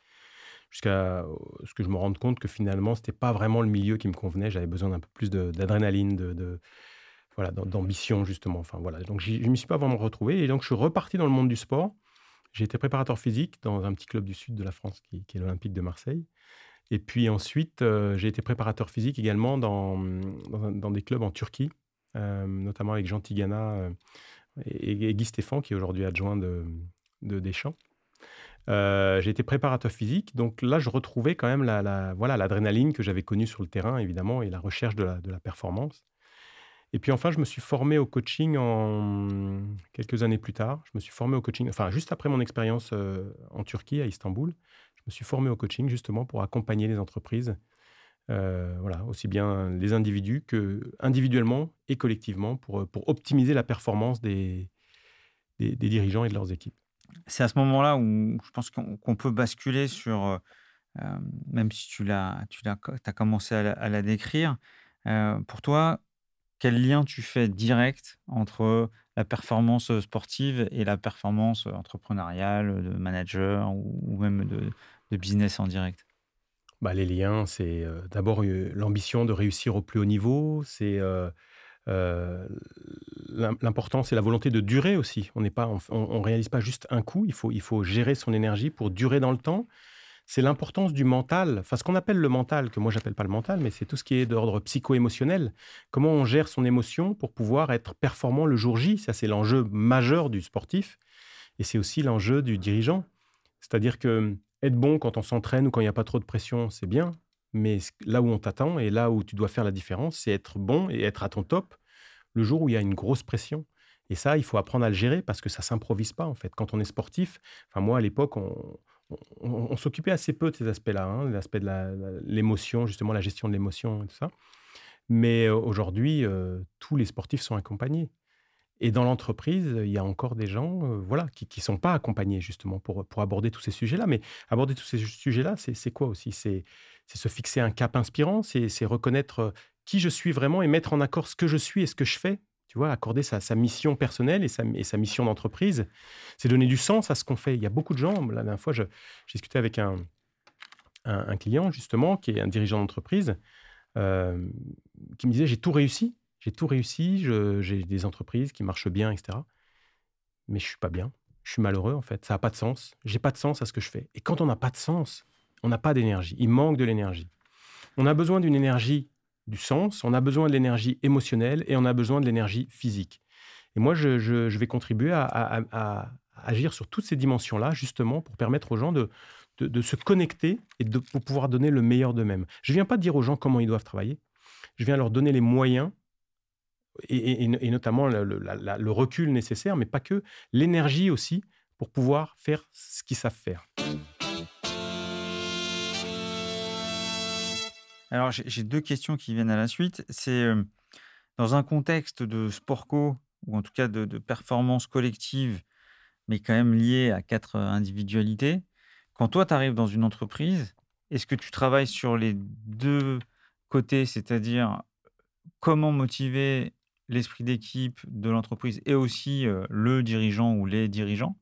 jusqu'à ce que je me rende compte que finalement, ce n'était pas vraiment le milieu qui me convenait. J'avais besoin d'un peu plus d'adrénaline, de, voilà, d'ambition, justement. Enfin, voilà. Donc, je ne m'y suis pas vraiment retrouvé. Et donc, je suis reparti dans le monde du sport. J'ai été préparateur physique dans un petit club du sud de la France qui, est l'Olympique de Marseille. Et puis ensuite, euh, j'ai été préparateur physique également dans, dans, des clubs en Turquie, euh, notamment avec Jean Tigana euh, et, et, Guy Stéphane, qui est aujourd'hui adjoint de, de Deschamps. Euh, j'ai été préparateur physique, donc là, je retrouvais quand même la, voilà l'adrénaline que j'avais connue sur le terrain, évidemment, et la recherche de la, performance. Et puis enfin, je me suis formé au coaching quelques années plus tard. Je me suis formé au coaching, enfin juste après mon expérience euh, en Turquie, à Istanbul. Je me suis formé au coaching justement pour accompagner les entreprises, euh, voilà, aussi bien les individus que individuellement et collectivement pour, pour optimiser la performance des, des dirigeants et de leurs équipes c'est à ce moment-là où je pense qu'on peut basculer sur, euh, euh, même si tu l'as, tu l'as, as commencé à la, décrire, euh, pour toi, quel lien tu fais direct entre la performance sportive et la performance entrepreneuriale, de manager ou, même de, business en direct? Bah, Les liens, c'est d'abord l'ambition de réussir au plus haut niveau, c'est l'important, c'est la volonté de durer aussi. On n'est pas, on, réalise pas juste un coup. Il faut, il faut gérer son énergie pour durer dans le temps. C'est l'importance du mental. Enfin, ce qu'on appelle le mental, que moi j'appelle pas le mental, mais c'est tout ce qui est d'ordre psycho-émotionnel. Comment on gère son émotion pour pouvoir être performant le jour J? Ça, c'est l'enjeu majeur du sportif. Et c'est aussi l'enjeu du dirigeant. C'est-à-dire que être bon quand on s'entraîne ou quand il n'y a pas trop de pression, c'est bien. Mais là où on t'attend et là où tu dois faire la différence, c'est être bon et être à ton top le jour où il y a une grosse pression. Et ça, il faut apprendre à le gérer parce que ça s'improvise pas, en fait. Quand on est sportif, enfin, moi, à l'époque, on, s'occupait assez peu de ces aspects-là, hein, l'aspect de l'émotion, justement, la gestion de l'émotion et tout ça. Mais euh, aujourd'hui, euh, tous les sportifs sont accompagnés. Et dans l'entreprise, il y a encore des gens euh, voilà, qui ne sont pas accompagnés justement pour, pour aborder tous ces sujets-là. Mais aborder tous ces sujets-là, c'est quoi aussi? C'est se fixer un cap inspirant, c'est reconnaître qui je suis vraiment et mettre en accord ce que je suis et ce que je fais. Tu vois, accorder sa, mission personnelle et sa, sa mission d'entreprise, c'est donner du sens à ce qu'on fait. Il y a beaucoup de gens, la dernière fois, j'ai discuté avec un, un, client, justement, qui est un dirigeant d'entreprise, euh, qui me disait, j'ai tout réussi, j'ai tout réussi, j'ai des entreprises qui marchent bien, etc. Mais je suis pas bien, je suis malheureux, en fait, ça n'a pas de sens, j'ai pas de sens à ce que je fais. Et quand on n'a pas de sens, on n'a pas d'énergie, il manque de l'énergie. On a besoin d'une énergie du sens, on a besoin de l'énergie émotionnelle et on a besoin de l'énergie physique. Et moi, je, vais contribuer à, agir sur toutes ces dimensions-là, justement, pour permettre aux gens de, se connecter et de pour pouvoir donner le meilleur d'eux-mêmes. Je ne viens pas dire aux gens comment ils doivent travailler, je viens leur donner les moyens et, notamment le, le, recul nécessaire, mais pas que, l'énergie aussi pour pouvoir faire ce qu'ils savent faire. Alors, j'ai deux questions qui viennent à la suite. C'est euh, dans un contexte de sport co, ou en tout cas de, performance collective, mais quand même lié à quatre individualités. Quand toi, tu arrives dans une entreprise, est-ce que tu travailles sur les deux côtés, c'est-à-dire comment motiver l'esprit d'équipe de l'entreprise et aussi euh, le dirigeant ou les dirigeants,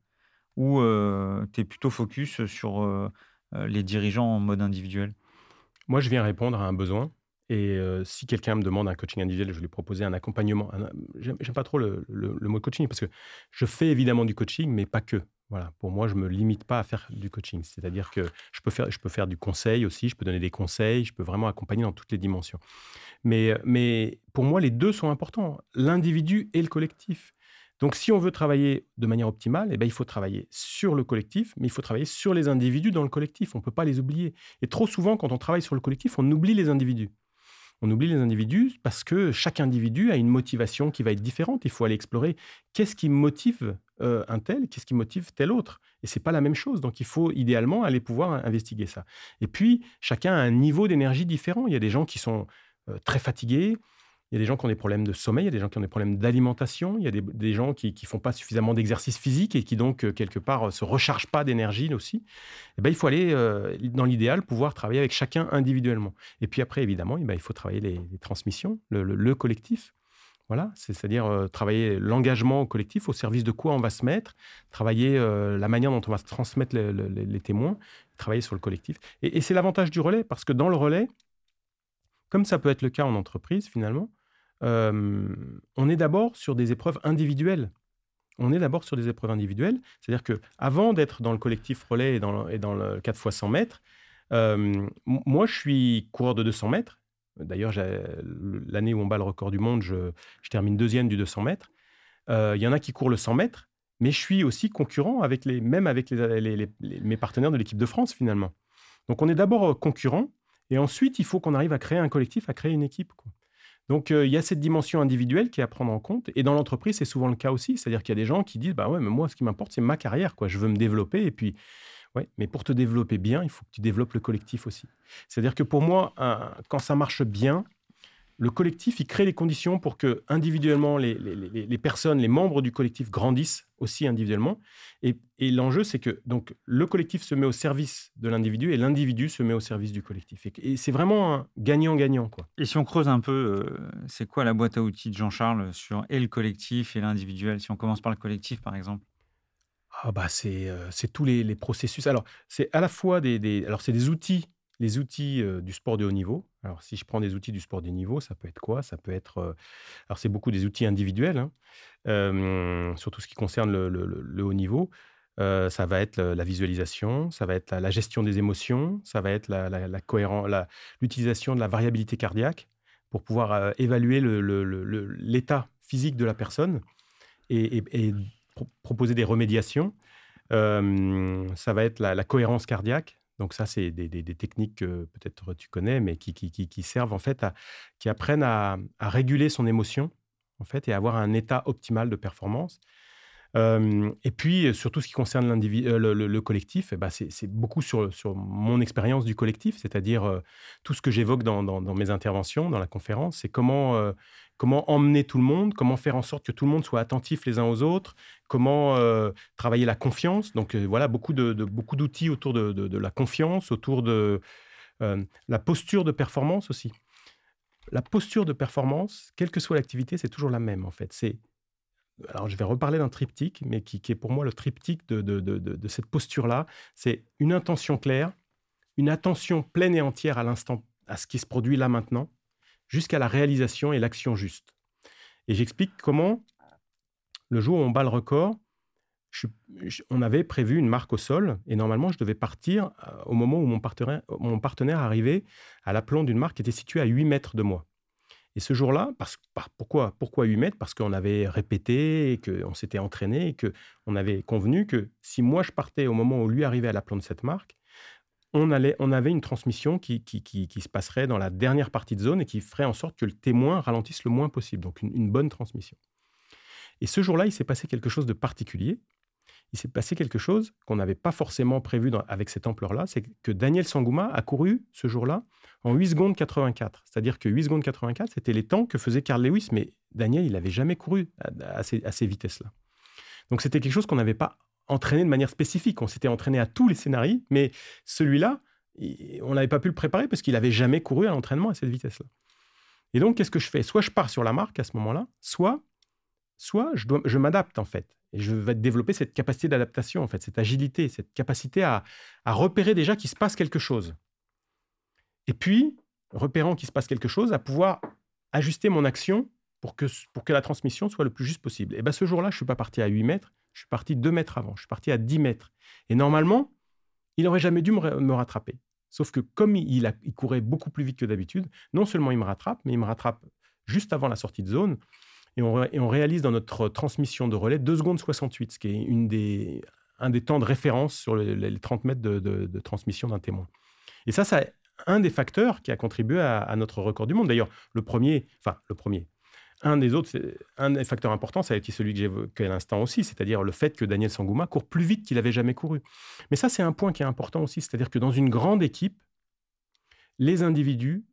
ou euh, tu es plutôt focus sur les dirigeants en mode individuel? Moi, je viens répondre à un besoin. Et si quelqu'un me demande un coaching individuel, je vais lui proposer un accompagnement. J'aime pas trop le, mot coaching parce que je fais évidemment du coaching, mais pas que. Voilà, pour moi, je me limite pas à faire du coaching. C'est-à-dire que je peux faire, je peux faire du conseil aussi. Je peux donner des conseils. Je peux vraiment accompagner dans toutes les dimensions. Mais, mais pour moi, les deux sont importants l'individu et le collectif. Donc, si on veut travailler de manière optimale, eh ben, il faut travailler sur le collectif, mais il faut travailler sur les individus dans le collectif. On ne peut pas les oublier. Et trop souvent, quand on travaille sur le collectif, on oublie les individus. On oublie les individus parce que chaque individu a une motivation qui va être différente. Il faut aller explorer qu'est-ce qui motive euh, un tel, qu'est-ce qui motive tel autre. Et c'est pas la même chose. Donc il faut idéalement aller pouvoir investiguer ça. Et puis chacun a un niveau d'énergie différent. Il y a des gens qui sont euh, très fatigués, il y a des gens qui ont des problèmes de sommeil, il y a des gens qui ont des problèmes d'alimentation, il y a des, gens qui ne font pas suffisamment d'exercice physique et qui donc, euh, quelque part, euh, se rechargent pas d'énergie aussi. Et eh ben, il faut aller, euh, dans l'idéal, pouvoir travailler avec chacun individuellement. Et puis après, évidemment, eh ben, il faut travailler les, transmissions, le, collectif. Voilà, c'est-à-dire travailler l'engagement collectif, au service de quoi on va se mettre, travailler la manière dont on va transmettre les témoins, travailler sur le collectif. Et c'est l'avantage du relais, parce que dans le relais, comme ça peut être le cas en entreprise finalement, on est d'abord sur des épreuves individuelles. On est d'abord sur des épreuves individuelles. C'est-à-dire que avant d'être dans le collectif relais et dans le, et dans le 4 x 100 mètres, moi, je suis coureur de 200 mètres. D'ailleurs, l'année où on bat le record du monde, je, termine deuxième du 200 mètres. Il y en a qui courent le 100 mètres, mais je suis aussi concurrent avec les, même avec mes partenaires de l'équipe de France, finalement. Donc, on est d'abord concurrent, et ensuite, il faut qu'on arrive à créer un collectif, à créer une équipe. Donc, euh, il y a cette dimension individuelle qui est à prendre en compte. Et dans l'entreprise, c'est souvent le cas aussi. C'est-à-dire qu'il y a des gens qui disent Bah ouais, mais moi, ce qui m'importe, c'est ma carrière. Quoi. Je veux me développer. Et puis, ouais, mais pour te développer bien, il faut que tu développes le collectif aussi. C'est-à-dire que pour moi, quand ça marche bien, le collectif, il crée les conditions pour que individuellement, les, les, personnes, les membres du collectif grandissent aussi individuellement. Et, l'enjeu, c'est que donc le collectif se met au service de l'individu et l'individu se met au service du collectif. Et, c'est vraiment un gagnant-gagnant. quoi. Et si on creuse un peu, euh, c'est quoi la boîte à outils de Jean-Charles sur et le collectif et l'individuel? Si on commence par le collectif, par exemple. Ah bah c'est euh, tous les, processus. Alors, c'est à la fois des, des alors c'est des outils les outils du sport de haut niveau. Alors, si je prends des outils du sport de haut niveau, ça peut être quoi? Ça peut être. alors, c'est beaucoup des outils individuels, hein, surtout ce qui concerne le, haut niveau. ça va être la visualisation, ça va être la, gestion des émotions, ça va être la, l'utilisation de la variabilité cardiaque pour pouvoir évaluer l'état physique de la personne et, proposer des remédiations. ça va être la, cohérence cardiaque, donc ça, c'est des, techniques que peut-être tu connais, mais qui, qui, servent en fait à, qui apprennent à, réguler son émotion en fait et à avoir un état optimal de performance. Et puis, surtout ce qui concerne le, le, collectif, eh ben, c'est beaucoup sur, sur mon expérience du collectif, c'est-à-dire tout ce que j'évoque dans, mes interventions, dans la conférence, c'est comment emmener tout le monde, comment faire en sorte que tout le monde soit attentif les uns aux autres, comment euh, travailler la confiance. Donc euh, voilà, beaucoup de, d'outils autour de, la confiance, autour de euh, la posture de performance aussi. la posture de performance, quelle que soit l'activité, c'est toujours la même en fait. C'est alors je vais reparler d'un triptyque, mais qui, est pour moi le triptyque de, de, cette posture-là. C'est une intention claire, une attention pleine et entière à l'instant, à ce qui se produit là maintenant, jusqu'à la réalisation et l'action juste. Et j'explique comment, le jour où on bat le record, on avait prévu une marque au sol et normalement je devais partir euh, au moment où mon partenaire, mon partenaire arrivait à l'aplomb d'une marque qui était située à 8 mètres de moi. Et ce jour-là, parce, pourquoi, pourquoi 8 mètres? Parce qu'on avait répété, qu'on s'était entraîné, qu'on avait convenu que si moi je partais au moment où lui arrivait à l'aplomb de cette marque, on, allait, on avait une transmission qui, qui, se passerait dans la dernière partie de zone et qui ferait en sorte que le témoin ralentisse le moins possible, donc une bonne transmission. Et ce jour-là, il s'est passé quelque chose de particulier il s'est passé quelque chose qu'on n'avait pas forcément prévu avec cette ampleur-là, c'est que Daniel Sangouma a couru ce jour-là en 8 secondes 84. C'est-à-dire que 8 secondes 84, c'était les temps que faisait Carl Lewis, mais Daniel, il n'avait jamais couru à, ces, vitesses-là. Donc c'était quelque chose qu'on n'avait pas entraîné de manière spécifique. On s'était entraîné à tous les scénarios, mais celui-là, on n'avait pas pu le préparer parce qu'il n'avait jamais couru à l'entraînement à cette vitesse-là. Et donc, qu'est-ce que je fais? Soit je pars sur la marque à ce moment-là, soit, soit je, je m'adapte en fait. Et je vais développer cette capacité d'adaptation, en fait, cette agilité, cette capacité à, repérer déjà qu'il se passe quelque chose. Et puis, repérant qu'il se passe quelque chose, à pouvoir ajuster mon action pour que, pour que la transmission soit le plus juste possible. Et bien ce jour-là, je ne suis pas parti à 8 mètres, je suis parti 2 mètres avant, je suis parti à 10 mètres. Et normalement, il n'aurait jamais dû me, rattraper. Sauf que comme il, il courait beaucoup plus vite que d'habitude, non seulement il me rattrape, mais il me rattrape juste avant la sortie de zone. Et on, réalise dans notre transmission de relais 2 secondes 68, ce qui est un des temps de référence sur les, 30 mètres de, transmission d'un témoin. Et ça, c'est un des facteurs qui a contribué à, notre record du monde. D'ailleurs, le premier, enfin le premier, un des autres, un des facteurs importants, ça a été celui que j'évoquais à l'instant aussi, c'est-à-dire le fait que Daniel Sangouma court plus vite qu'il avait jamais couru. Mais ça, c'est un point qui est important aussi, c'est-à-dire que dans une grande équipe, les individus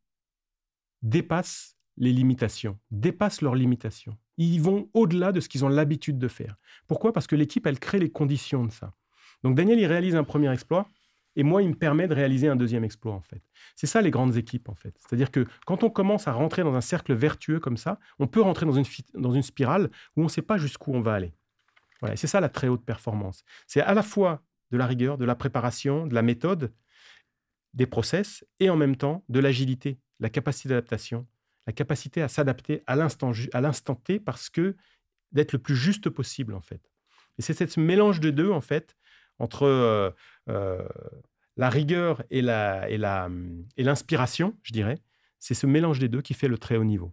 dépassent les limitations, dépassent leurs limitations. Ils vont au-delà de ce qu'ils ont l'habitude de faire. Pourquoi? Parce que l'équipe, elle crée les conditions de ça. Donc Daniel, il réalise un premier exploit, et moi, il me permet de réaliser un deuxième exploit, en fait. C'est ça les grandes équipes, en fait. C'est-à-dire que quand on commence à rentrer dans un cercle vertueux comme ça, on peut rentrer dans une, dans une spirale où on ne sait pas jusqu'où on va aller. Voilà, c'est ça la très haute performance. C'est à la fois de la rigueur, de la préparation, de la méthode, des process, et en même temps de l'agilité, la capacité d'adaptation, la capacité à s'adapter à l'instant, T parce que d'être le plus juste possible, en fait. Et c'est ce mélange de deux, en fait, entre euh, euh, la rigueur et, la, et, la, et l'inspiration, je dirais. C'est ce mélange des deux qui fait le très haut niveau.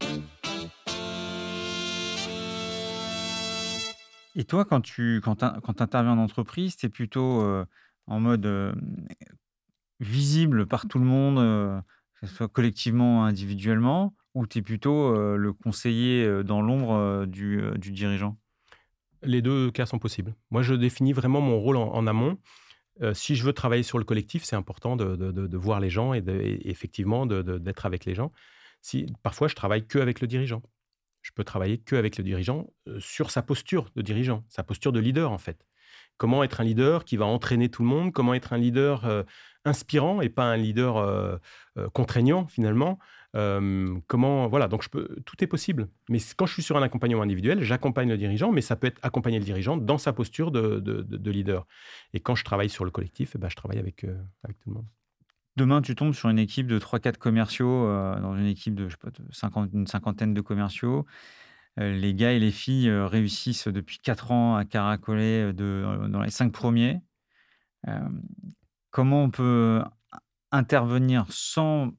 Et toi, quand tu quand interviens en entreprise, tu es plutôt euh, en mode visible par tout le monde, que ce soit collectivement ou individuellement, ou tu es plutôt le conseiller dans l'ombre du, dirigeant? Les deux cas sont possibles. Moi, je définis vraiment mon rôle en, amont. si je veux travailler sur le collectif, c'est important de, voir les gens et, effectivement d'être avec les gens. Si, parfois, je travaille que avec le dirigeant. Je peux travailler que avec le dirigeant sur sa posture de dirigeant, sa posture de leader en fait. Comment être un leader qui va entraîner tout le monde? Comment être un leader inspirant et pas un leader contraignant finalement? Comment voilà donc tout est possible mais quand je suis sur un accompagnement individuel j'accompagne le dirigeant mais ça peut être accompagner le dirigeant dans sa posture de, leader et quand je travaille sur le collectif eh ben, je travaille avec, euh, avec tout le monde Demain, tu tombes sur une équipe de 3-4 commerciaux, euh, dans une équipe de, je sais pas, une cinquantaine de commerciaux. Euh, les gars et les filles réussissent depuis 4 ans à caracoler dans les 5 premiers. comment on peut intervenir sans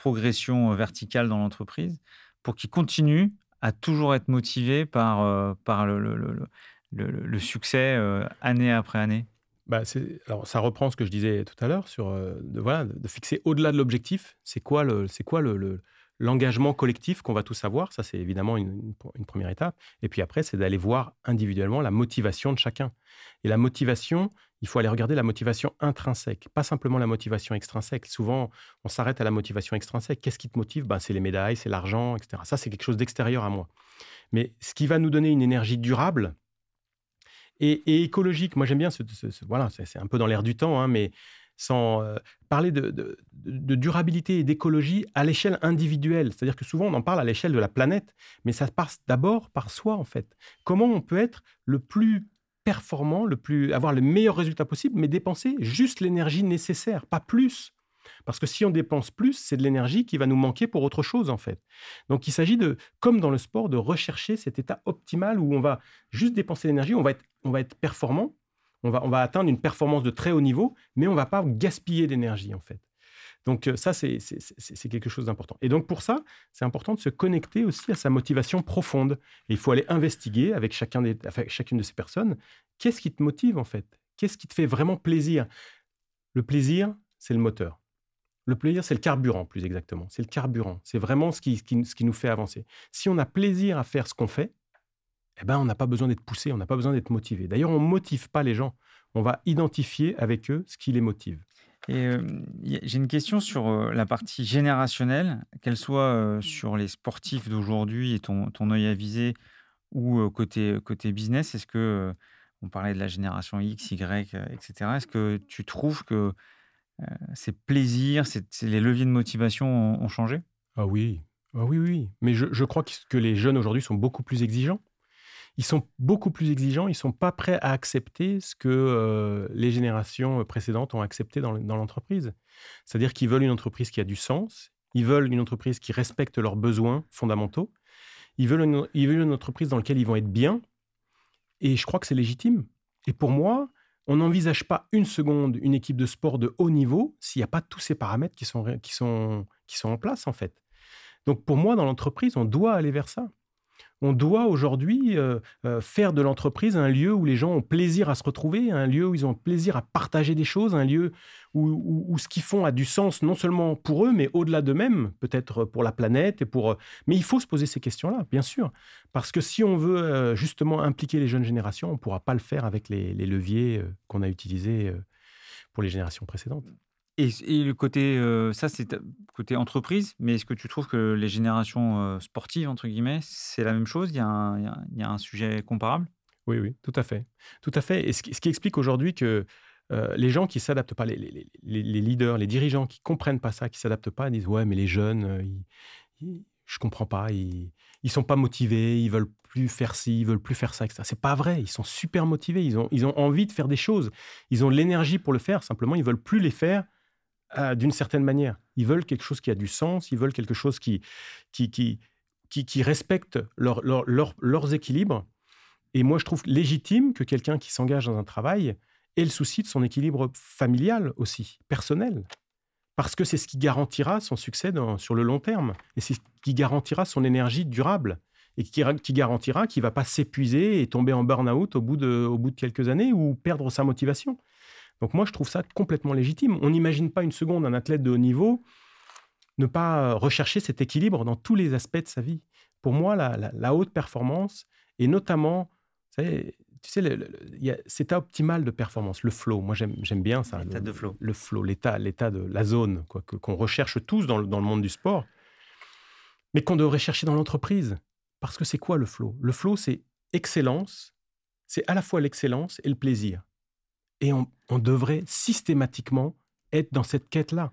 progression verticale dans l'entreprise pour qu'ils continuent à toujours être motivés par, par le, succès année après année? Bah alors ça reprend ce que je disais tout à l'heure sur de, voilà, de fixer au-delà de l'objectif. C'est quoi le, c'est le, l'engagement collectif qu'on va tous avoir? Ça, c'est évidemment une, première étape. Et puis après, c'est d'aller voir individuellement la motivation de chacun. Et la motivation, il faut aller regarder la motivation intrinsèque, pas simplement la motivation extrinsèque. Souvent, on s'arrête à la motivation extrinsèque. Qu'est-ce qui te motive? Ben, C'est les médailles, c'est l'argent, etc. Ça, c'est quelque chose d'extérieur à moi. Mais ce qui va nous donner une énergie durable et, écologique, moi j'aime bien ce, voilà, c'est un peu dans l'air du temps, hein, mais sans parler de, de, durabilité et d'écologie à l'échelle individuelle. C'est-à-dire que souvent, on en parle à l'échelle de la planète, mais ça passe d'abord par soi, en fait. Comment on peut être le plus performant, le plus, avoir le meilleur résultat possible, mais dépenser juste l'énergie nécessaire, pas plus. Parce que si on dépense plus, c'est de l'énergie qui va nous manquer pour autre chose, en fait. Donc, il s'agit de, comme dans le sport, de rechercher cet état optimal où on va juste dépenser l'énergie, on va être, on va être performant, on va, on va atteindre une performance de très haut niveau, mais on va pas gaspiller d'énergie, en fait. Donc ça, c'est quelque chose d'important. Et donc pour ça, c'est important de se connecter aussi à sa motivation profonde. il faut aller investiguer avec, chacun des, chacune de ces personnes, qu'est-ce qui te motive en fait? Qu'est-ce qui te fait vraiment plaisir? Le plaisir, c'est le moteur. Le plaisir, c'est le carburant, plus exactement. C'est le carburant. C'est vraiment ce qui, ce qui, nous fait avancer. Si on a plaisir à faire ce qu'on fait, eh ben, on n'a pas besoin d'être poussé, on n'a pas besoin d'être motivé. D'ailleurs, on ne motive pas les gens. On va identifier avec eux ce qui les motive. Et j'ai une question sur la partie générationnelle, qu'elle soit sur les sportifs d'aujourd'hui et ton, ton œil avisé ou côté, côté business. Est-ce que, on parlait de la génération X, Y, etc. Est-ce que tu trouves que ces plaisirs, les leviers de motivation ont, changé? Ah oui, ah oui, oui. Mais je crois que les jeunes aujourd'hui sont beaucoup plus exigeants ils sont beaucoup plus exigeants, ils sont pas prêts à accepter ce que euh, les générations précédentes ont accepté dans, l'entreprise. C'est-à-dire qu'ils veulent une entreprise qui a du sens, ils veulent une entreprise qui respecte leurs besoins fondamentaux, ils veulent une, ils veulent une entreprise dans laquelle ils vont être bien, et je crois que c'est légitime. Et pour moi, on n'envisage pas une seconde une équipe de sport de haut niveau s'il n'y a pas tous ces paramètres qui sont, qui, sont, qui sont en place, en fait. Donc pour moi, dans l'entreprise, on doit aller vers ça on doit aujourd'hui euh, euh, faire de l'entreprise un lieu où les gens ont plaisir à se retrouver, un lieu où ils ont plaisir à partager des choses, un lieu où, ce qu'ils font a du sens non seulement pour eux, mais au-delà d'eux-mêmes, peut-être pour la planète. Et pour... Mais il faut se poser ces questions-là, bien sûr. Parce que si on veut euh, justement impliquer les jeunes générations, on ne pourra pas le faire avec les leviers qu'on a utilisés pour les générations précédentes. Et, le côté, ça c'est côté entreprise, mais est-ce que tu trouves que les générations sportives, entre guillemets, c'est la même chose? Il y, a un, y sujet comparable? Oui, oui, tout à fait. Tout à fait. Et ce, qui explique aujourd'hui que les gens qui s'adaptent pas, les, les, les, leaders, les dirigeants qui comprennent pas ça, qui s'adaptent pas, disent ouais, mais les jeunes, ils, ne je comprends pas, ils, ils sont pas motivés, ils veulent plus faire ci, ils veulent plus faire ça, etc. C'est pas vrai. Ils sont super motivés, ils ont, ils ont envie de faire des choses, ils ont l'énergie pour le faire. Simplement, ils veulent plus les faire d'une certaine manière. Ils veulent quelque chose qui a du sens, ils veulent quelque chose qui, qui, qui, qui, respecte leur, leurs équilibres. Et moi, je trouve légitime que quelqu'un qui s'engage dans un travail ait le souci de son équilibre familial aussi, personnel. Parce que c'est ce qui garantira son succès sur le long terme. Et c'est ce qui garantira son énergie durable. Et qui, qui garantira qu'il ne va pas s'épuiser et tomber en burn-out au, au bout de quelques années ou perdre sa motivation. Donc moi, je trouve ça complètement légitime. On n'imagine pas une seconde un athlète de haut niveau ne pas rechercher cet équilibre dans tous les aspects de sa vie. Pour moi, la, haute performance, et notamment, tu sais, cet optimal de performance, le flow. Moi, j'aime bien ça. L'état de flow. Le flow, l'état, l'état de la zone, quoi, qu'on recherche tous dans le, dans le monde du sport, mais qu'on devrait chercher dans l'entreprise. Parce que c'est quoi le flow? Le flow, c'est excellence. C'est à la fois l'excellence et le plaisir. Et on, devrait systématiquement être dans cette quête-là.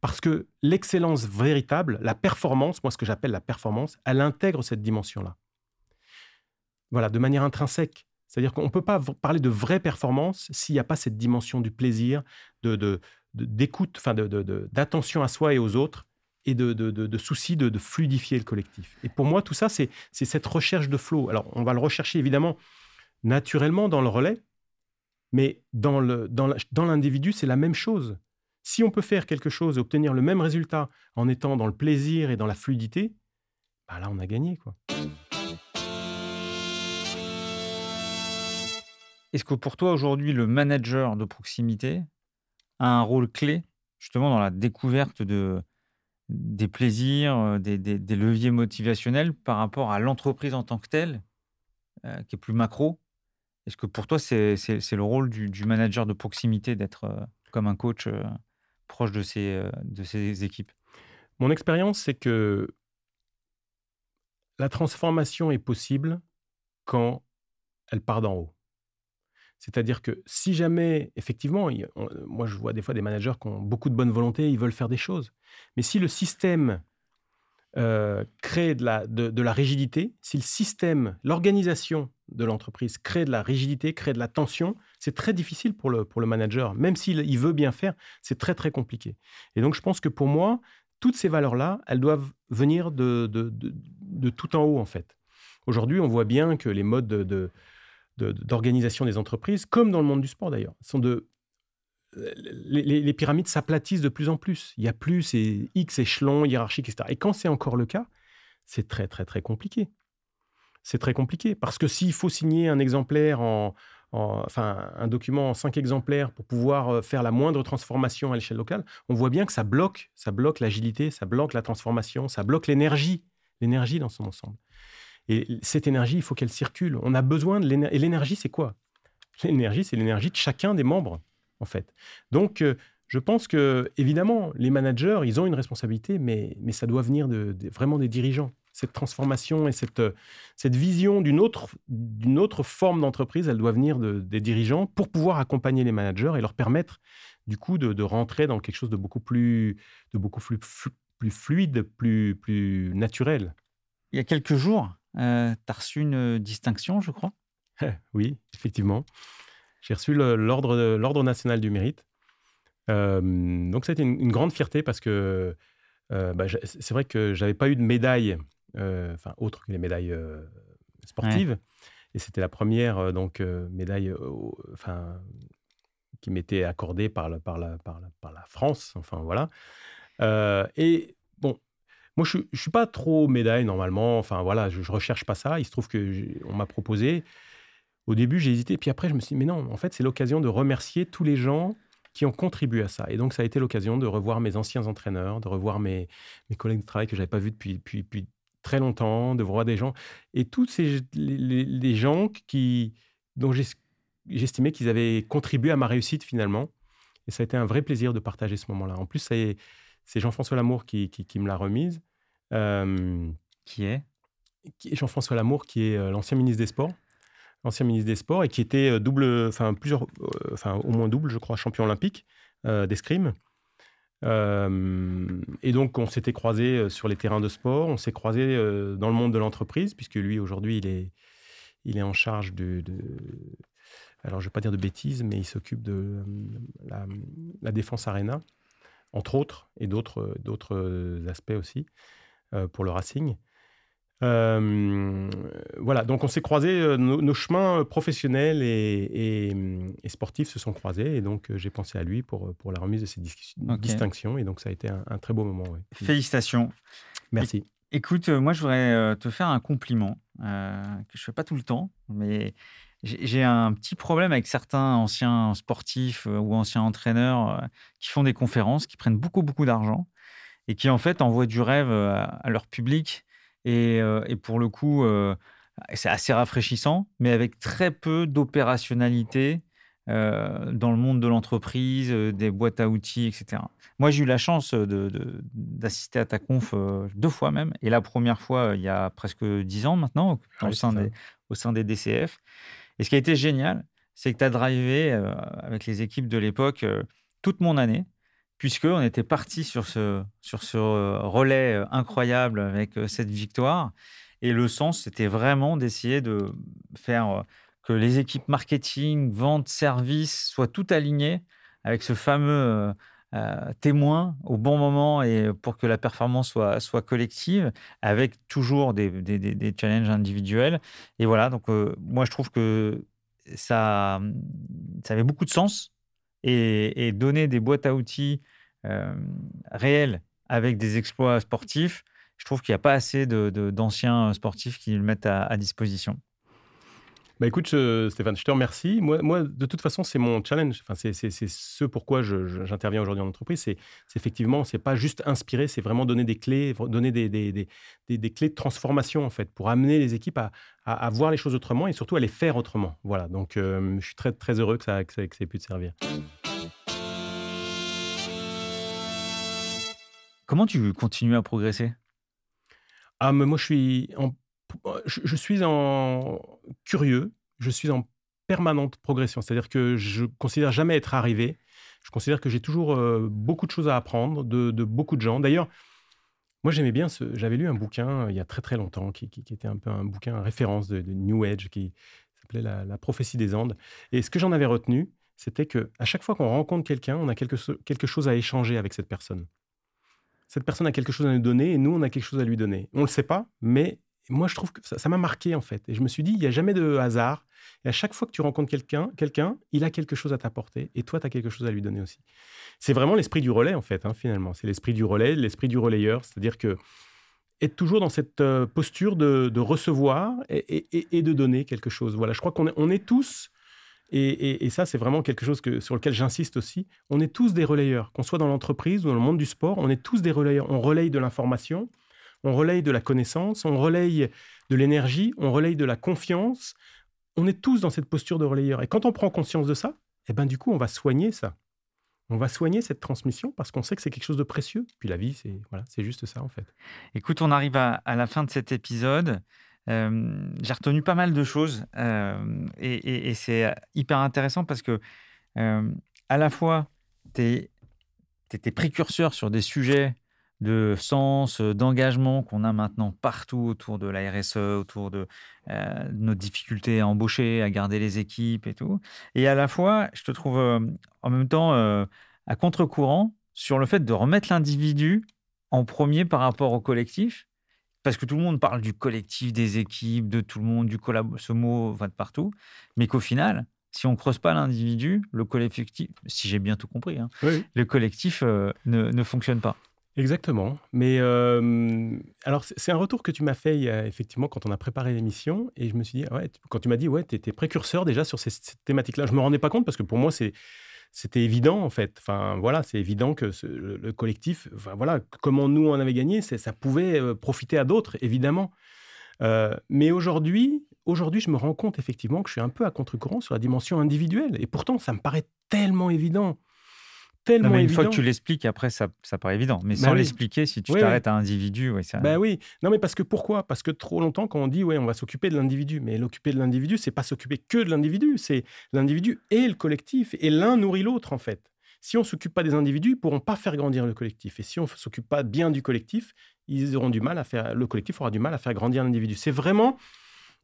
Parce que l'excellence véritable, la performance, moi ce que j'appelle la performance, elle intègre cette dimension-là. Voilà, de manière intrinsèque. C'est-à-dire qu'on ne peut pas parler de vraie performance s'il n'y a pas cette dimension du plaisir, de, d'écoute, enfin d'attention à soi et aux autres, et de, de, souci de, fluidifier le collectif. Et pour moi, tout ça, c'est cette recherche de flow. Alors, on va le rechercher évidemment naturellement dans le relais, mais dans l'individu, dans c'est la même chose. Si on peut faire quelque chose et obtenir le même résultat en étant dans le plaisir et dans la fluidité, bah là, on a gagné. quoi. Est-ce que pour toi, aujourd'hui, le manager de proximité a un rôle clé justement dans la découverte de, des plaisirs, euh, des, leviers motivationnels par rapport à l'entreprise en tant que telle, euh, qui est plus macro est-ce que pour toi, c'est le rôle du, manager de proximité d'être euh, comme un coach euh, proche de ses, euh, de ses équipes? Mon expérience, c'est que la transformation est possible quand elle part d'en haut. C'est-à-dire que si jamais, effectivement, moi je vois des fois des managers qui ont beaucoup de bonne volonté, ils veulent faire des choses. Mais si le système euh, crée de la, de, la rigidité, si le système, l'organisation de l'entreprise crée de la rigidité, crée de la tension, c'est très difficile pour le, pour le manager. Même s'il veut bien faire, c'est très très compliqué. Et donc je pense que pour moi, toutes ces valeurs-là, elles doivent venir de, de, de, tout en haut en fait. Aujourd'hui, on voit bien que les modes de, d'organisation des entreprises, comme dans le monde du sport d'ailleurs, sont de les, pyramides s'aplatissent de plus en plus. Il y a plus ces X échelons hiérarchiques, etc. Et quand c'est encore le cas, c'est très, très, très compliqué. C'est très compliqué parce que s'il faut signer un exemplaire en, enfin, un document en cinq exemplaires pour pouvoir euh, faire la moindre transformation à l'échelle locale, on voit bien que ça bloque, ça bloque l'agilité, ça bloque la transformation, ça bloque l'énergie, l'énergie dans son ensemble. Et cette énergie, il faut qu'elle circule. On a besoin de l'énergie. Et l'énergie, c'est quoi? L'énergie, c'est l'énergie de chacun des membres, en fait. Donc, euh, je pense que, évidemment, les managers, ils ont une responsabilité, mais, mais ça doit venir de, vraiment des dirigeants. Cette transformation et cette, cette vision d'une autre, d'une autre forme d'entreprise, elle doit venir de, des dirigeants pour pouvoir accompagner les managers et leur permettre, du coup, de, de rentrer dans quelque chose de beaucoup plus, de beaucoup plus, plus fluide, plus, plus naturel. Il y a quelques jours, euh, tu as reçu une distinction, je crois. <laughs> oui, effectivement. J'ai reçu l'ordre national du mérite. Euh, donc, été une, grande fierté parce que euh, bah, c'est vrai que j'avais pas eu de médaille, enfin, autre que les médailles sportives. Et c'était la première donc médaille enfin, qui m'était accordée par la, par, la, par, la, par la France. Enfin, voilà. et moi, je ne suis pas trop médaille normalement. Enfin, voilà, je ne recherche pas ça. Il se trouve qu'on m'a proposé. Au début, j'ai hésité. Puis après, je me suis dit, mais non, en fait, c'est l'occasion de remercier tous les gens qui ont contribué à ça. Et donc, ça a été l'occasion de revoir mes anciens entraîneurs, de revoir mes, mes collègues de travail que je n'avais pas vus depuis, depuis, très longtemps, de voir des gens. Et tous ces les, gens qui, dont j'estimais qu'ils avaient contribué à ma réussite finalement. Et ça a été un vrai plaisir de partager ce moment-là. En plus, c'est Jean-François Lamour qui, qui, me l'a remise qui est? Jean-François Lamour, qui est l'ancien ministre des Sports, ancien ministre des Sports et qui était double, enfin plusieurs, enfin au moins double, je crois, champion olympique d'escrime. et donc, on s'était croisés sur les terrains de sport, on s'est croisés dans le monde de l'entreprise, puisque lui, aujourd'hui, il est, il est en charge de, alors je ne vais pas dire de bêtises, mais il s'occupe de la, la, Défense Arena, entre autres, et d'autres aspects aussi. Euh, pour le Racing. Euh, voilà, donc on s'est croisés, euh, nos, chemins professionnels et, sportifs se sont croisés, et donc j'ai pensé à lui pour, pour la remise de ces distinctions, et donc ça a été un, très beau moment. Félicitations. Merci. Écoute, moi je voudrais te faire un compliment que je fais pas tout le temps, mais j'ai un petit problème avec certains anciens sportifs ou anciens entraîneurs qui font des conférences, qui prennent beaucoup beaucoup d'argent et qui en fait envoient du rêve à, leur public. Et, pour le coup, c'est assez rafraîchissant, mais avec très peu d'opérationnalité dans le monde de l'entreprise, des boîtes à outils, etc. Moi, j'ai eu la chance d'assister à ta conf deux fois même, et la première fois, il y a presque dix ans maintenant, ah au, sein des, au sein des DCF. Et ce qui a été génial, c'est que tu as drivé avec les équipes de l'époque toute mon année puisqu'on était parti sur ce, euh, relais euh, incroyable avec euh, cette victoire. Et le sens, c'était vraiment d'essayer de faire que les équipes marketing, vente, service soient toutes alignées avec ce fameux témoin au bon moment et pour que la performance soit, collective, avec toujours des, challenges individuels. Et voilà, donc moi je trouve que ça avait beaucoup de sens et, donner des boîtes à outils euh, réelles avec des exploits sportifs, je trouve qu'il n'y a pas assez d'anciens sportifs qui le mettent à, disposition. Bah écoute, Stéphane, je te remercie. Moi, moi de toute façon, c'est mon challenge. Enfin, c'est ce pourquoi j'interviens aujourd'hui en entreprise. C'est effectivement, c'est pas juste inspirer, c'est vraiment donner des clés, donner des, des, des, des, clés de transformation, en fait, pour amener les équipes à, à, voir les choses autrement et surtout à les faire autrement. Voilà, donc euh, je suis très, très heureux que ça, que ça, que ça ait pu te servir. Comment tu continues à progresser? Ah, mais moi, je suis en, je, suis en curieux, je suis en permanente progression. C'est-à-dire que je considère jamais être arrivé. Je considère que j'ai toujours euh, beaucoup de choses à apprendre de, beaucoup de gens. D'ailleurs, moi j'aimais bien. J'avais lu un bouquin il y a très très longtemps qui, était un peu un bouquin référence de, New Age qui s'appelait la, prophétie des Andes. Et ce que j'en avais retenu, c'était que à chaque fois qu'on rencontre quelqu'un, on a quelque, quelque chose à échanger avec cette personne. Cette personne a quelque chose à nous donner et nous on a quelque chose à lui donner. On le sait pas, mais moi, je trouve que ça m'a marqué, en fait. Et je me suis dit, il n'y a jamais de hasard. Et à chaque fois que tu rencontres quelqu'un, quelqu'un, il a quelque chose à t'apporter. Et toi, tu as quelque chose à lui donner aussi. C'est vraiment l'esprit du relais, en fait, hein, finalement. C'est l'esprit du relais, l'esprit du relayeur. C'est-à-dire que être toujours dans cette euh, posture de, recevoir et, de donner quelque chose. Voilà, je crois qu'on est, tous, et, ça, c'est vraiment quelque chose sur lequel j'insiste aussi, on est tous des relayeurs. Qu'on soit dans l'entreprise ou dans le monde du sport, on est tous des relayeurs. On relaye de l'information on relaye de la connaissance, on relaye de l'énergie, on relaye de la confiance. On est tous dans cette posture de relayeur. Et quand on prend conscience de ça, eh ben, du coup, on va soigner ça. On va soigner cette transmission parce qu'on sait que c'est quelque chose de précieux. Puis la vie, c'est voilà, c'est juste ça en fait. Écoute, on arrive à, la fin de cet épisode. Euh, j'ai retenu pas mal de choses euh, et, c'est hyper intéressant parce que euh, à la fois, tu étais précurseur sur des sujets de sens, euh, d'engagement qu'on a maintenant partout autour de la RSE, autour de euh, nos difficultés à embaucher, à garder les équipes et tout. Et à la fois, je te trouve euh, en même temps à contre-courant sur le fait de remettre l'individu en premier par rapport au collectif. Parce que tout le monde parle du collectif, des équipes, de tout le monde, du collab, ce mot va de partout. Mais qu'au final, si on ne creuse pas l'individu, le collectif, si j'ai bien tout compris, hein, le collectif ne, ne fonctionne pas. Exactement. Mais euh, alors, c'est un retour que tu m'as fait effectivement quand on a préparé l'émission. Et je me suis dit, ouais, quand tu m'as dit, ouais, tu étais précurseur déjà sur ces, thématiques-là, je ne me rendais pas compte parce que pour moi. C'était évident en fait. Enfin voilà, c'est évident que le, collectif, enfin, voilà, comment nous on avait gagné, ça pouvait euh, profiter à d'autres évidemment. Euh, mais aujourd'hui, aujourd'hui, je me rends compte effectivement que je suis un peu à contre-courant sur la dimension individuelle. Et pourtant, ça me paraît tellement évident tellement une fois que tu l'expliques, après, ça, ça paraît évident. Mais bah sans l'expliquer, si tu t'arrêtes à individu, oui, ça. Bah oui. Non, mais parce que pourquoi? Parce que trop longtemps, quand on dit, ouais, on va s'occuper de l'individu, mais l'occuper de l'individu, c'est pas s'occuper que de l'individu, c'est l'individu et le collectif, et l'un nourrit l'autre, en fait. Si on s'occupe pas des individus, ils pourront pas faire grandir le collectif. Et si on s'occupe pas bien du collectif, ils auront du mal à faire. Le collectif aura du mal à faire grandir l'individu. C'est vraiment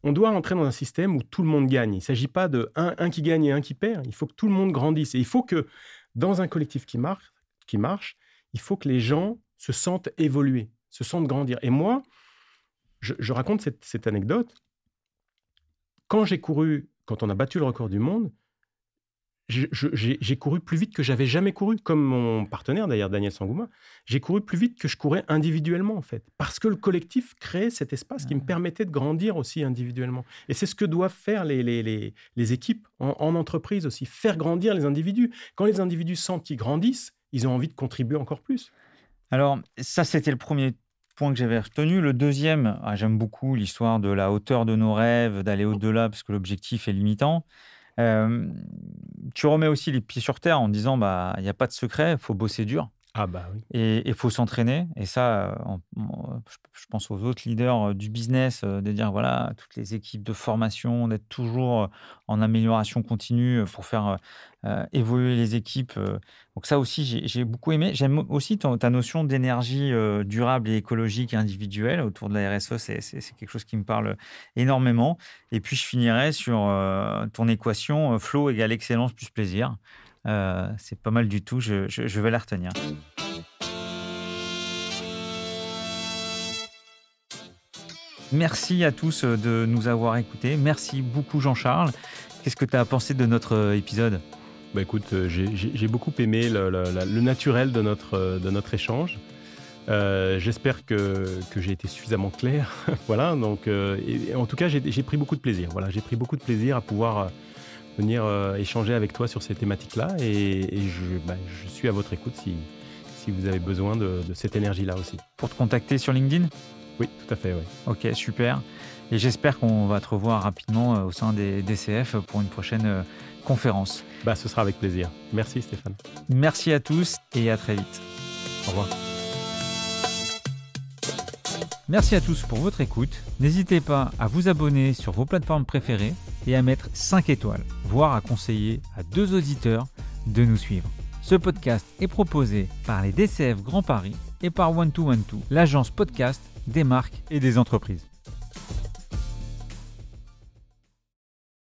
on doit entrer dans un système où tout le monde gagne. Il ne s'agit pas de un, un, qui gagne et un qui perd. Il faut que tout le monde grandisse. Et il faut que dans un collectif qui marche, qui marche, il faut que les gens se sentent évoluer, se sentent grandir. Et moi, je, raconte cette, anecdote. Quand j'ai couru, quand on a battu le record du monde, j'ai couru plus vite que j'avais jamais couru, comme mon partenaire d'ailleurs, Daniel Sangouma. J'ai couru plus vite que je courais individuellement, en fait, parce que le collectif créait cet espace qui me ah. permettait de grandir aussi individuellement. Et c'est ce que doivent faire les, les, les, équipes en, entreprise aussi, faire grandir les individus. Quand les individus sentent qu'ils grandissent, ils ont envie de contribuer encore plus. Alors, ça, c'était le premier point que j'avais retenu. Le deuxième, ah, j'aime beaucoup l'histoire de la hauteur de nos rêves, d'aller au-delà, parce que l'objectif est limitant tu remets aussi les pieds sur terre en disant bah il n'y a pas de secret, faut bosser dur. Ah bah. Et il faut s'entraîner. Et ça, je pense aux autres leaders du business, de dire voilà, toutes les équipes de formation, d'être toujours en amélioration continue pour faire évoluer les équipes. Donc ça aussi, j'ai beaucoup aimé. J'aime aussi ta notion d'énergie durable et écologique individuelle autour de la RSE. C'est quelque chose qui me parle énormément. Et puis, je finirai sur ton équation flow égale excellence plus plaisir. Euh, c'est pas mal du tout, je, vais la retenir. Merci à tous euh, de nous avoir écoutés. Merci beaucoup Jean-Charles. Qu'est-ce que tu as pensé de notre euh, épisode? Bah écoute, j'ai beaucoup aimé le, naturel de notre, échange. J'espère que, que j'ai été suffisamment clair. <laughs> voilà, donc en tout cas, j'ai pris beaucoup de plaisir. Voilà, j'ai pris beaucoup de plaisir à pouvoir venir euh, échanger avec toi sur ces thématiques-là. Et, bah, je, suis à votre écoute si, si vous avez besoin de, cette énergie-là aussi. Pour te contacter sur LinkedIn? Oui, tout à fait, oui. Ok, super. Et j'espère qu'on va te revoir rapidement euh, au sein des DCF pour une prochaine euh, conférence. Bah, ce sera avec plaisir. Merci Stéphane. Merci à tous et à très vite. Au revoir. Merci à tous pour votre écoute. N'hésitez pas à vous abonner sur vos plateformes préférées et à mettre 5 étoiles, voire à conseiller à deux auditeurs de nous suivre. Ce podcast est proposé par les DCF Grand Paris et par One2One2, l'agence podcast des marques et des entreprises.